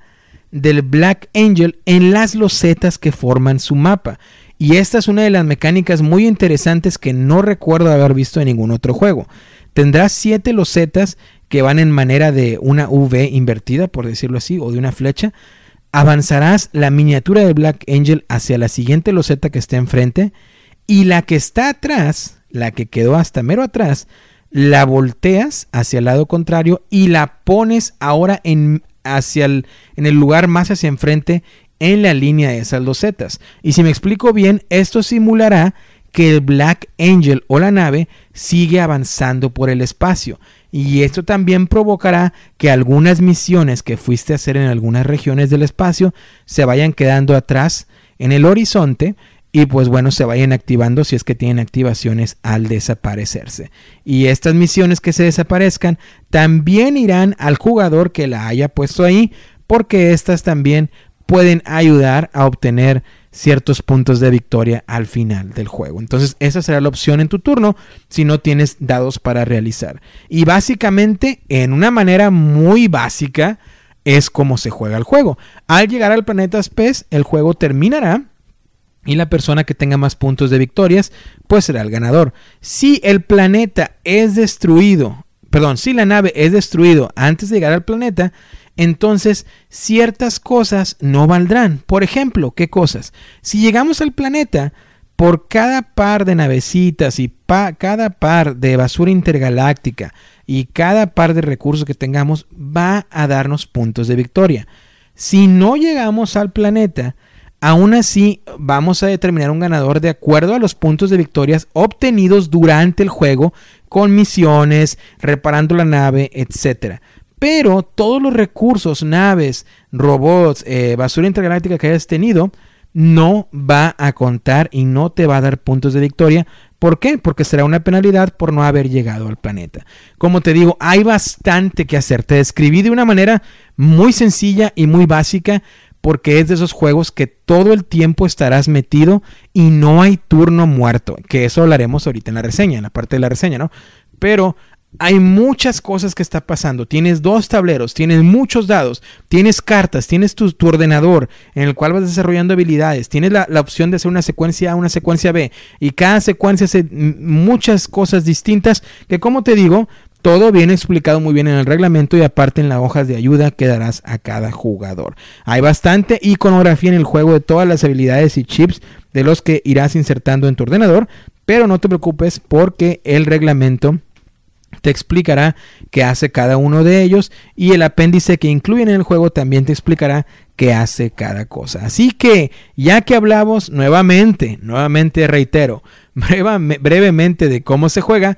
del Black Angel en las losetas que forman su mapa. Y esta es una de las mecánicas muy interesantes que no recuerdo haber visto en ningún otro juego. Tendrás siete losetas que van en manera de una V invertida, por decirlo así, o de una flecha. Avanzarás la miniatura del Black Angel hacia la siguiente loseta que está enfrente y la que está atrás, la que quedó hasta mero atrás, la volteas hacia el lado contrario y la pones ahora en hacia el, en el lugar más hacia enfrente en la línea de esas losetas. Y si me explico bien, esto simulará que el Black Angel o la nave sigue avanzando por el espacio. Y esto también provocará que algunas misiones que fuiste a hacer en algunas regiones del espacio se vayan quedando atrás en el horizonte y pues bueno, se vayan activando si es que tienen activaciones al desaparecerse. Y estas misiones que se desaparezcan también irán al jugador que la haya puesto ahí, porque estas también pueden ayudar a obtener ciertos puntos de victoria al final del juego. Entonces esa será la opción en tu turno si no tienes dados para realizar. Y básicamente, en una manera muy básica, es como se juega el juego. Al llegar al planeta Spes, el juego terminará y la persona que tenga más puntos de victorias, pues será el ganador. Si el planeta es destruido, perdón, si la nave es destruido antes de llegar al planeta, entonces ciertas cosas no valdrán. Por ejemplo, ¿qué cosas? Si llegamos al planeta, por cada par de navecitas y cada par de basura intergaláctica y cada par de recursos que tengamos va a darnos puntos de victoria. Si no llegamos al planeta, Aún así, vamos a determinar un ganador de acuerdo a los puntos de victorias obtenidos durante el juego, con misiones, reparando la nave, etc. Pero todos los recursos, naves, robots, eh, basura intergaláctica que hayas tenido, no va a contar y no te va a dar puntos de victoria. ¿Por qué? Porque será una penalidad por no haber llegado al planeta. Como te digo, hay bastante que hacer. Te describí de una manera muy sencilla y muy básica porque es de esos juegos que todo el tiempo estarás metido y no hay turno muerto, que eso hablaremos ahorita en la reseña, en la parte de la reseña, ¿no? Pero hay muchas cosas que está pasando. Tienes dos tableros, tienes muchos dados, tienes cartas, tienes tu, ordenador en el cual vas desarrollando habilidades, tienes la, la, opción de hacer una secuencia A, una secuencia B, y cada secuencia hace muchas cosas distintas que, como te digo, todo viene explicado muy bien en el reglamento y aparte en las hojas de ayuda que darás a cada jugador. Hay bastante iconografía en el juego de todas las habilidades y chips de los que irás insertando en tu ordenador, pero no te preocupes porque el reglamento te explicará qué hace cada uno de ellos y el apéndice que incluyen en el juego también te explicará qué hace cada cosa. Así que, ya que hablamos nuevamente, nuevamente reitero, brevemente de cómo se juega,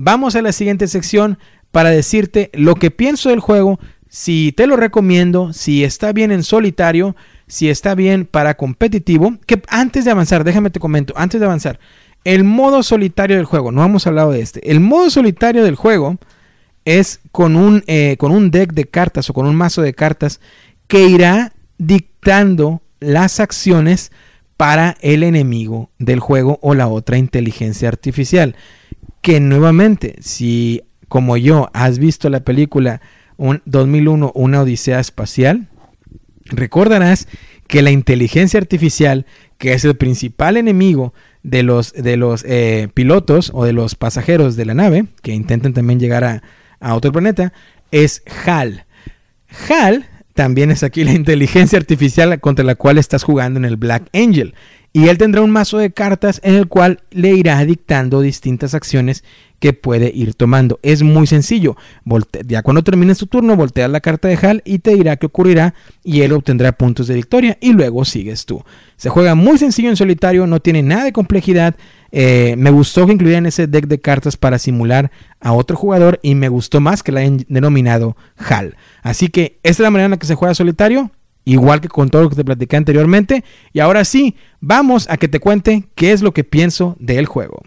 Vamos a la siguiente sección para decirte lo que pienso del juego, si te lo recomiendo, si está bien en solitario, si está bien para competitivo. Que antes de avanzar, déjame te comento, antes de avanzar, el modo solitario del juego, no hemos hablado de este. El modo solitario del juego es con un, eh, con un deck de cartas o con un mazo de cartas que irá dictando las acciones para el enemigo del juego o la otra inteligencia artificial que nuevamente, si como yo, has visto la película 2001, Una Odisea Espacial, recordarás que la inteligencia artificial, que es el principal enemigo de los, de los eh, pilotos o de los pasajeros de la nave, que intentan también llegar a, a otro planeta, es HAL. HAL también es aquí la inteligencia artificial contra la cual estás jugando en el Black Angel. Y él tendrá un mazo de cartas en el cual le irá dictando distintas acciones que puede ir tomando. Es muy sencillo. ya cuando termines tu turno, volteas la carta de Hal y te dirá qué ocurrirá y él obtendrá puntos de victoria y luego sigues tú. Se juega muy sencillo en solitario, no tiene nada de complejidad. Eh, me gustó que incluyeran ese deck de cartas para simular a otro jugador y me gustó más que la hayan denominado HAL. Así que esta es la manera en la que se juega solitario igual que con todo lo que te platicé anteriormente. Y ahora sí, vamos a que te cuente qué es lo que pienso del juego.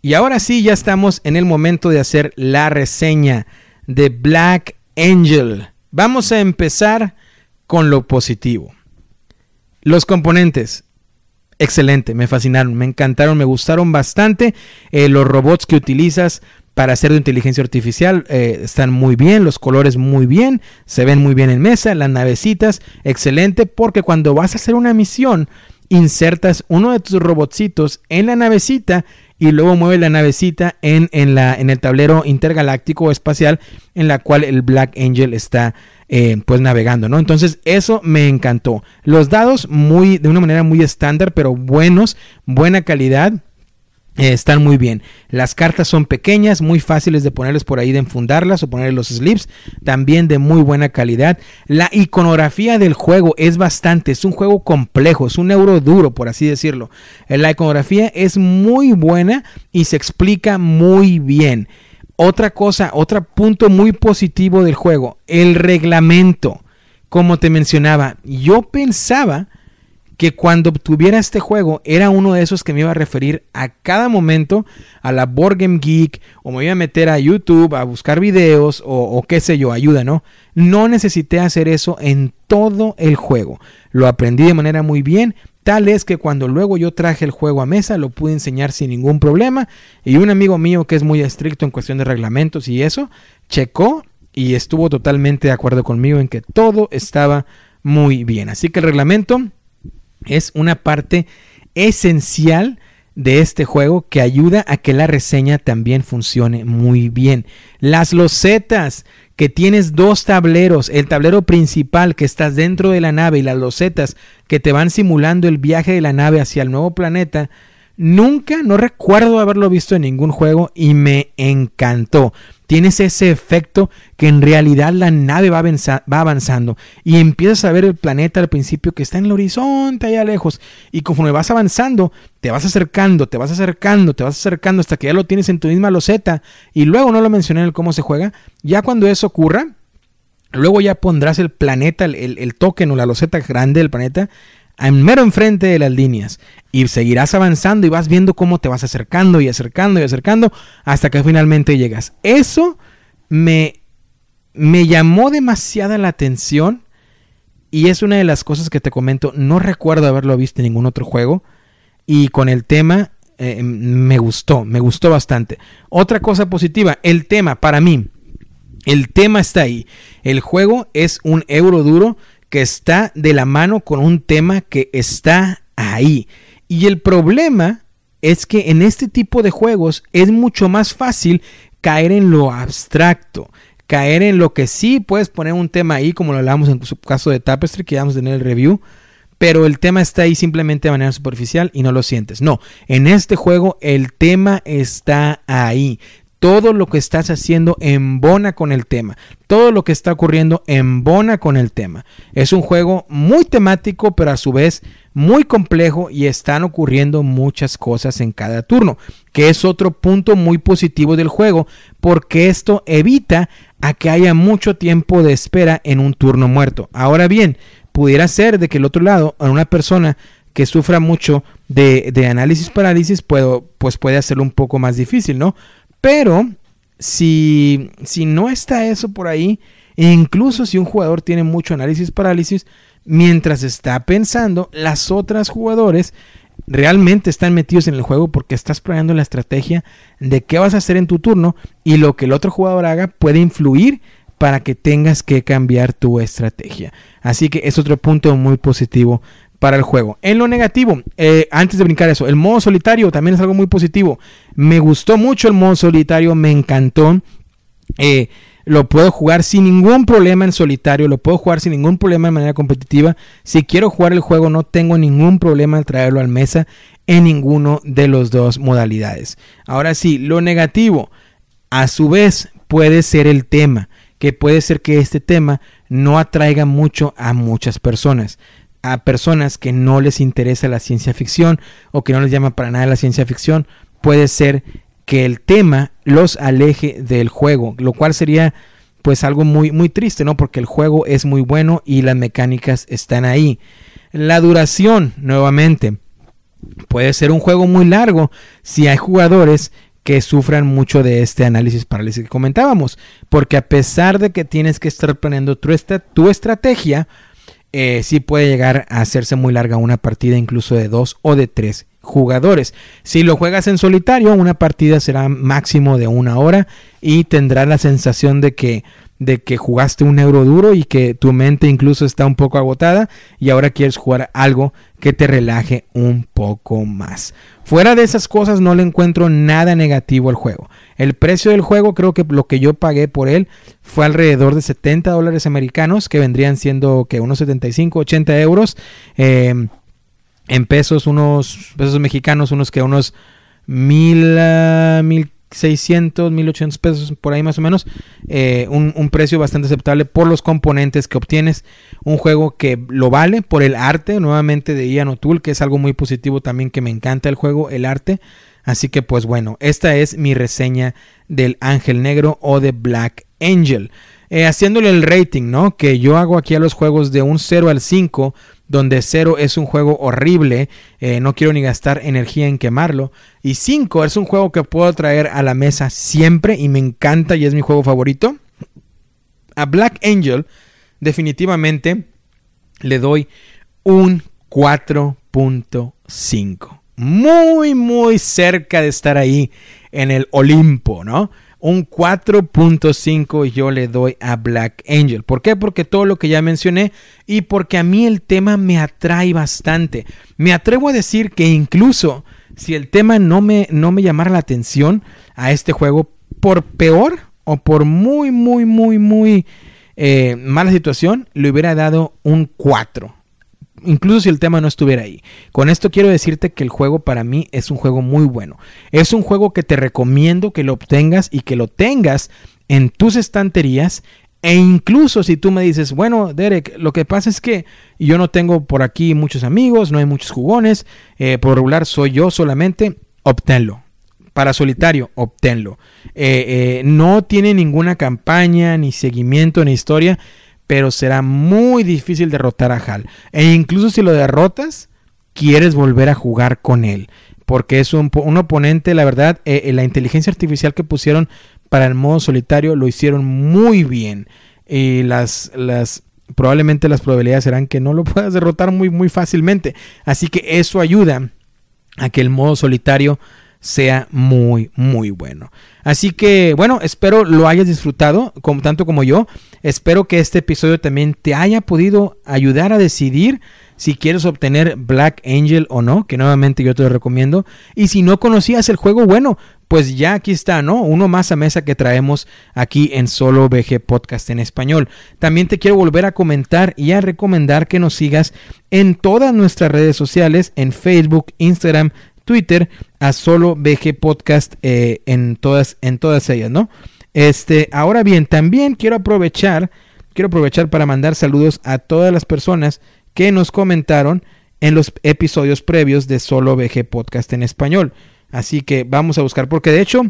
Y ahora sí, ya estamos en el momento de hacer la reseña de Black Angel. Vamos a empezar con lo positivo. Los componentes. Excelente, me fascinaron, me encantaron, me gustaron bastante. Eh, los robots que utilizas para hacer de inteligencia artificial eh, están muy bien, los colores muy bien, se ven muy bien en mesa, las navecitas, excelente, porque cuando vas a hacer una misión, insertas uno de tus robotcitos en la navecita y luego mueve la navecita en, en, la, en el tablero intergaláctico o espacial en la cual el Black Angel está eh, pues navegando, ¿no? Entonces eso me encantó. Los dados muy, de una manera muy estándar, pero buenos, buena calidad. Eh, están muy bien. Las cartas son pequeñas, muy fáciles de ponerles por ahí, de enfundarlas o ponerles los slips. También de muy buena calidad. La iconografía del juego es bastante. Es un juego complejo, es un euro duro, por así decirlo. Eh, la iconografía es muy buena y se explica muy bien. Otra cosa, otro punto muy positivo del juego, el reglamento. Como te mencionaba, yo pensaba que cuando tuviera este juego era uno de esos que me iba a referir a cada momento a la Board Game Geek o me iba a meter a YouTube a buscar videos o, qué sé yo, ayuda, ¿no? No necesité hacer eso en todo el juego. Lo aprendí de manera muy bien. Tal es que cuando luego yo traje el juego a mesa lo pude enseñar sin ningún problema. Y un amigo mío que es muy estricto en cuestión de reglamentos y eso, checó y estuvo totalmente de acuerdo conmigo en que todo estaba muy bien. Así que el reglamento es una parte esencial de este juego que ayuda a que la reseña también funcione muy bien. Las losetas, que tienes dos tableros, el tablero principal que estás dentro de la nave y las losetas que te van simulando el viaje de la nave hacia el nuevo planeta, nunca, no recuerdo haberlo visto en ningún juego y me encantó. Tienes ese efecto que en realidad la nave va, avanzando y empiezas a ver el planeta al principio que está en el horizonte allá lejos y conforme vas avanzando te vas acercando, te vas acercando, te vas acercando hasta que ya lo tienes en tu misma loseta y luego no lo mencioné en el cómo se juega, ya cuando eso ocurra, luego ya pondrás el planeta, el, el token o la loseta grande del planeta mero enfrente de las líneas y seguirás avanzando y vas viendo cómo te vas acercando y acercando y acercando hasta que finalmente llegas. Eso me, me llamó demasiada la atención y es una de las cosas que te comento. No recuerdo haberlo visto en ningún otro juego y con el tema eh, me gustó, me gustó bastante. Otra cosa positiva, el tema para mí. El tema está ahí. El juego es un euro duro que está de la mano con un tema que está ahí. Y el problema es que en este tipo de juegos es mucho más fácil caer en lo abstracto, caer en lo que sí puedes poner un tema ahí, como lo hablamos en su caso de Tapestry, que vamos a tener el review, pero el tema está ahí simplemente de manera superficial y no lo sientes. No, en este juego el tema está ahí todo lo que estás haciendo embona con el tema. Todo lo que está ocurriendo embona con el tema. Es un juego muy temático, pero a su vez muy complejo y están ocurriendo muchas cosas en cada turno, que es otro punto muy positivo del juego, porque esto evita a que haya mucho tiempo de espera en un turno muerto. Ahora bien, pudiera ser de que el otro lado, a una persona que sufra mucho de, de análisis parálisis, puedo, pues puede hacerlo un poco más difícil, ¿no? Pero si, si no está eso por ahí, incluso si un jugador tiene mucho análisis parálisis, mientras está pensando, las otras jugadores realmente están metidos en el juego porque estás planeando la estrategia de qué vas a hacer en tu turno y lo que el otro jugador haga puede influir para que tengas que cambiar tu estrategia. Así que es otro punto muy positivo para el juego. En lo negativo, eh, antes de brincar eso, el modo solitario también es algo muy positivo. Me gustó mucho el modo solitario, me encantó. Eh, lo puedo jugar sin ningún problema en solitario, lo puedo jugar sin ningún problema de manera competitiva. Si quiero jugar el juego no tengo ningún problema en traerlo al mesa en ninguno de los dos modalidades. Ahora sí, lo negativo, a su vez puede ser el tema, que puede ser que este tema no atraiga mucho a muchas personas a personas que no les interesa la ciencia ficción o que no les llama para nada la ciencia ficción, puede ser que el tema los aleje del juego, lo cual sería pues algo muy muy triste, ¿no? Porque el juego es muy bueno y las mecánicas están ahí. La duración, nuevamente, puede ser un juego muy largo si hay jugadores que sufran mucho de este análisis parálisis que comentábamos, porque a pesar de que tienes que estar planeando tu, tu estrategia, eh, sí puede llegar a hacerse muy larga una partida incluso de dos o de tres jugadores. Si lo juegas en solitario, una partida será máximo de una hora y tendrás la sensación de que de que jugaste un euro duro y que tu mente incluso está un poco agotada y ahora quieres jugar algo que te relaje un poco más. Fuera de esas cosas no le encuentro nada negativo al juego. El precio del juego creo que lo que yo pagué por él fue alrededor de 70 dólares americanos que vendrían siendo que unos 75, 80 euros. Eh, en pesos, unos pesos mexicanos, unos que unos mil, uh, mil 600, 1800 pesos por ahí más o menos. Eh, un, precio bastante aceptable por los componentes que obtienes. Un juego que lo vale por el arte, nuevamente de Ian O'Toole, que es algo muy positivo también que me encanta el juego, el arte. Así que pues bueno, esta es mi reseña del Ángel Negro o de Black Angel. Eh, haciéndole el rating, ¿no? Que yo hago aquí a los juegos de un 0 al 5 donde 0 es un juego horrible, eh, no quiero ni gastar energía en quemarlo. Y 5 es un juego que puedo traer a la mesa siempre y me encanta y es mi juego favorito. A Black Angel definitivamente le doy un 4.5. Muy, muy cerca de estar ahí en el Olimpo, ¿no? Un 4.5 yo le doy a Black Angel. ¿Por qué? Porque todo lo que ya mencioné y porque a mí el tema me atrae bastante. Me atrevo a decir que incluso si el tema no me, no me llamara la atención a este juego, por peor o por muy, muy, muy, muy eh, mala situación, le hubiera dado un 4 incluso si el tema no estuviera ahí. Con esto quiero decirte que el juego para mí es un juego muy bueno. Es un juego que te recomiendo que lo obtengas y que lo tengas en tus estanterías. E incluso si tú me dices, bueno, Derek, lo que pasa es que yo no tengo por aquí muchos amigos, no hay muchos jugones, eh, por regular soy yo solamente, obténlo. Para solitario, obténlo. Eh, eh, no tiene ninguna campaña, ni seguimiento, ni historia pero será muy difícil derrotar a Hal. E incluso si lo derrotas, quieres volver a jugar con él. Porque es un, oponente, la verdad, eh, eh, la inteligencia artificial que pusieron para el modo solitario lo hicieron muy bien. Y las, las, probablemente las probabilidades serán que no lo puedas derrotar muy, muy fácilmente. Así que eso ayuda a que el modo solitario sea muy, muy bueno. Así que, bueno, espero lo hayas disfrutado, tanto como yo. Espero que este episodio también te haya podido ayudar a decidir si quieres obtener Black Angel o no, que nuevamente yo te lo recomiendo. Y si no conocías el juego, bueno, pues ya aquí está, ¿no? Uno más a mesa que traemos aquí en Solo VG Podcast en español. También te quiero volver a comentar y a recomendar que nos sigas en todas nuestras redes sociales, en Facebook, Instagram, Twitter a solo BG Podcast eh, en, todas, en todas ellas, ¿no? Este, ahora bien, también quiero aprovechar, quiero aprovechar para mandar saludos a todas las personas que nos comentaron en los episodios previos de Solo BG Podcast en español. Así que vamos a buscar, porque de hecho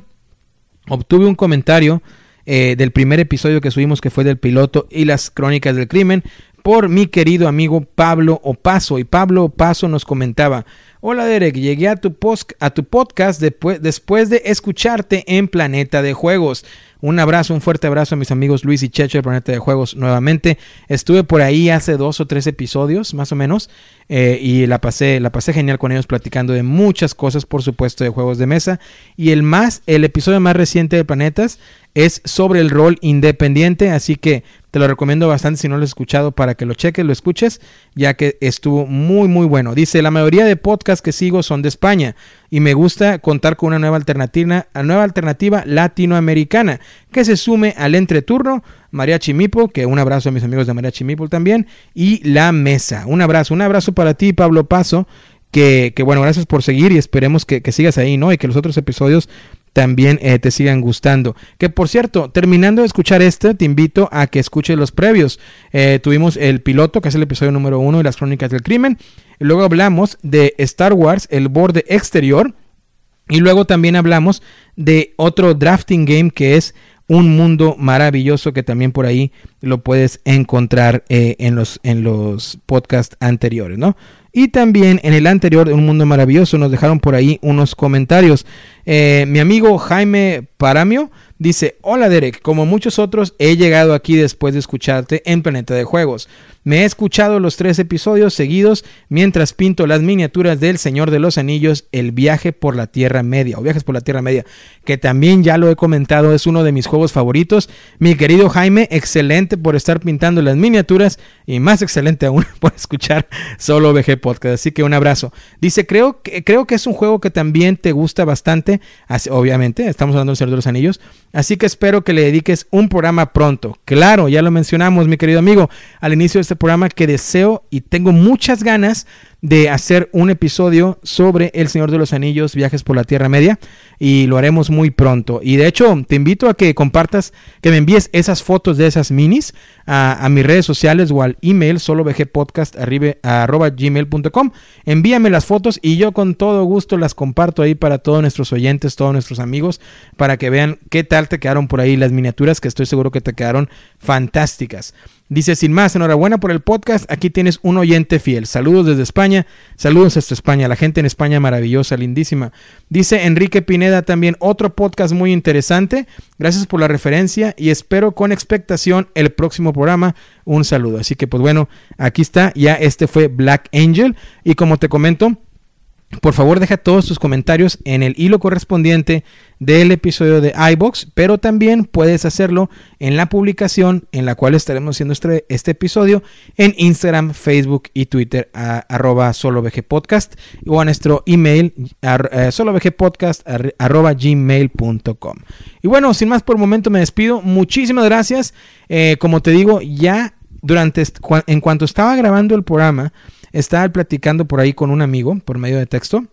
obtuve un comentario eh, del primer episodio que subimos, que fue del piloto y las crónicas del crimen, por mi querido amigo Pablo Opaso. Y Pablo Opaso nos comentaba, hola Derek, llegué a tu, post, a tu podcast después, después de escucharte en Planeta de Juegos. Un abrazo, un fuerte abrazo a mis amigos Luis y Checho de Planeta de Juegos nuevamente. Estuve por ahí hace dos o tres episodios, más o menos, eh, y la pasé, la pasé genial con ellos platicando de muchas cosas, por supuesto, de juegos de mesa. Y el más, el episodio más reciente de Planetas es sobre el rol independiente, así que te lo recomiendo bastante si no lo has escuchado para que lo cheques, lo escuches, ya que estuvo muy muy bueno. Dice, la mayoría de podcasts que sigo son de España y me gusta contar con una nueva alternativa, nueva alternativa latinoamericana que se sume al entreturno, María Chimipo, que un abrazo a mis amigos de María Chimipo también, y La Mesa. Un abrazo, un abrazo para ti, Pablo Paso. Que, que, bueno, gracias por seguir y esperemos que, que, sigas ahí, ¿no? Y que los otros episodios también eh, te sigan gustando. Que por cierto, terminando de escuchar este, te invito a que escuches los previos. Eh, tuvimos el piloto, que es el episodio número uno de las crónicas del crimen. Luego hablamos de Star Wars, el borde exterior. Y luego también hablamos de otro drafting game que es un mundo maravilloso que también por ahí lo puedes encontrar eh, en, los, en los podcasts anteriores, ¿no? Y también en el anterior de Un Mundo Maravilloso nos dejaron por ahí unos comentarios. Eh, mi amigo Jaime Paramio dice, hola Derek, como muchos otros he llegado aquí después de escucharte en Planeta de Juegos. Me he escuchado los tres episodios seguidos mientras pinto las miniaturas del Señor de los Anillos, El viaje por la Tierra Media, o Viajes por la Tierra Media, que también ya lo he comentado, es uno de mis juegos favoritos. Mi querido Jaime, excelente por estar pintando las miniaturas y más excelente aún por escuchar solo VG Podcast. Así que un abrazo. Dice, creo que, creo que es un juego que también te gusta bastante, obviamente, estamos hablando del Señor de los Anillos, así que espero que le dediques un programa pronto. Claro, ya lo mencionamos, mi querido amigo, al inicio de este programa que deseo y tengo muchas ganas de hacer un episodio sobre El Señor de los Anillos, Viajes por la Tierra Media, y lo haremos muy pronto. Y de hecho, te invito a que compartas, que me envíes esas fotos de esas minis a, mis redes sociales o al email solovgpodcast.gmail.com. Envíame las fotos y yo con todo gusto las comparto ahí para todos nuestros oyentes, todos nuestros amigos, para que vean qué tal te quedaron por ahí las miniaturas, que estoy seguro que te quedaron fantásticas. Dice, sin más, enhorabuena por el podcast. Aquí tienes un oyente fiel. Saludos desde España. Saludos hasta España. La gente en España maravillosa, lindísima. Dice Enrique Pineda también otro podcast muy interesante. Gracias por la referencia y espero con expectación el próximo programa. Un saludo. Así que pues bueno, aquí está. Ya este fue Black Angel. Y como te comento, por favor, deja todos tus comentarios en el hilo correspondiente del episodio de iBox, pero también puedes hacerlo en la publicación en la cual estaremos haciendo este, este episodio en Instagram, Facebook y Twitter a, arroba solovgpodcast o a nuestro email eh, gmail.com. Y bueno, sin más por el momento me despido. Muchísimas gracias. Eh, como te digo, ya durante en cuanto estaba grabando el programa, estaba platicando por ahí con un amigo por medio de texto.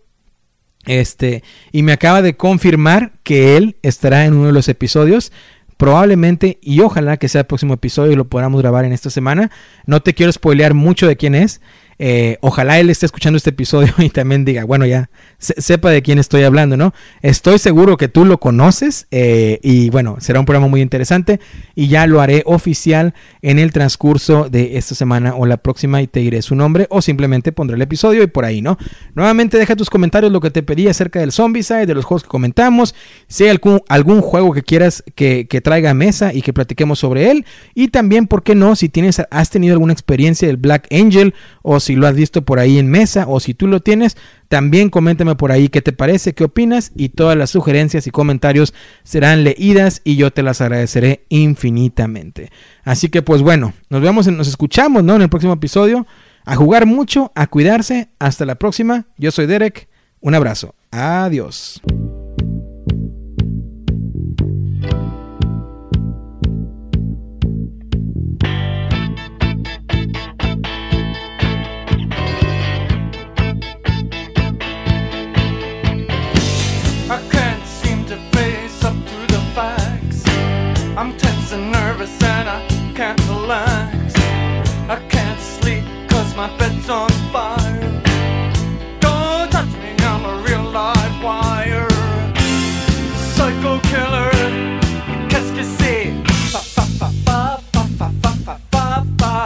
Este, y me acaba de confirmar que él estará en uno de los episodios. Probablemente y ojalá que sea el próximo episodio y lo podamos grabar en esta semana. No te quiero spoilear mucho de quién es. Eh, ojalá él esté escuchando este episodio y también diga, bueno, ya sepa de quién estoy hablando, ¿no? Estoy seguro que tú lo conoces eh, y bueno, será un programa muy interesante y ya lo haré oficial en el transcurso de esta semana o la próxima y te diré su nombre o simplemente pondré el episodio y por ahí, ¿no? Nuevamente deja tus comentarios lo que te pedí acerca del Zombicide, de los juegos que comentamos, si hay algún, juego que quieras que, que traiga a mesa y que platiquemos sobre él y también, ¿por qué no? Si tienes, has tenido alguna experiencia del Black Angel o si lo has visto por ahí en mesa o si tú lo tienes, también coméntame por ahí qué te parece, qué opinas y todas las sugerencias y comentarios serán leídas y yo te las agradeceré infinitamente. Así que pues bueno, nos vemos, nos escuchamos ¿no? en el próximo episodio. A jugar mucho, a cuidarse. Hasta la próxima. Yo soy Derek. Un abrazo. Adiós.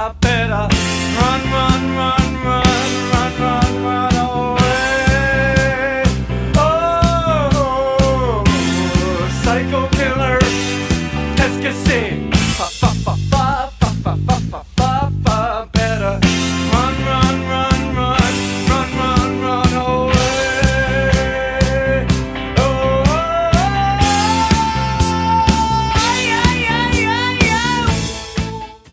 my better.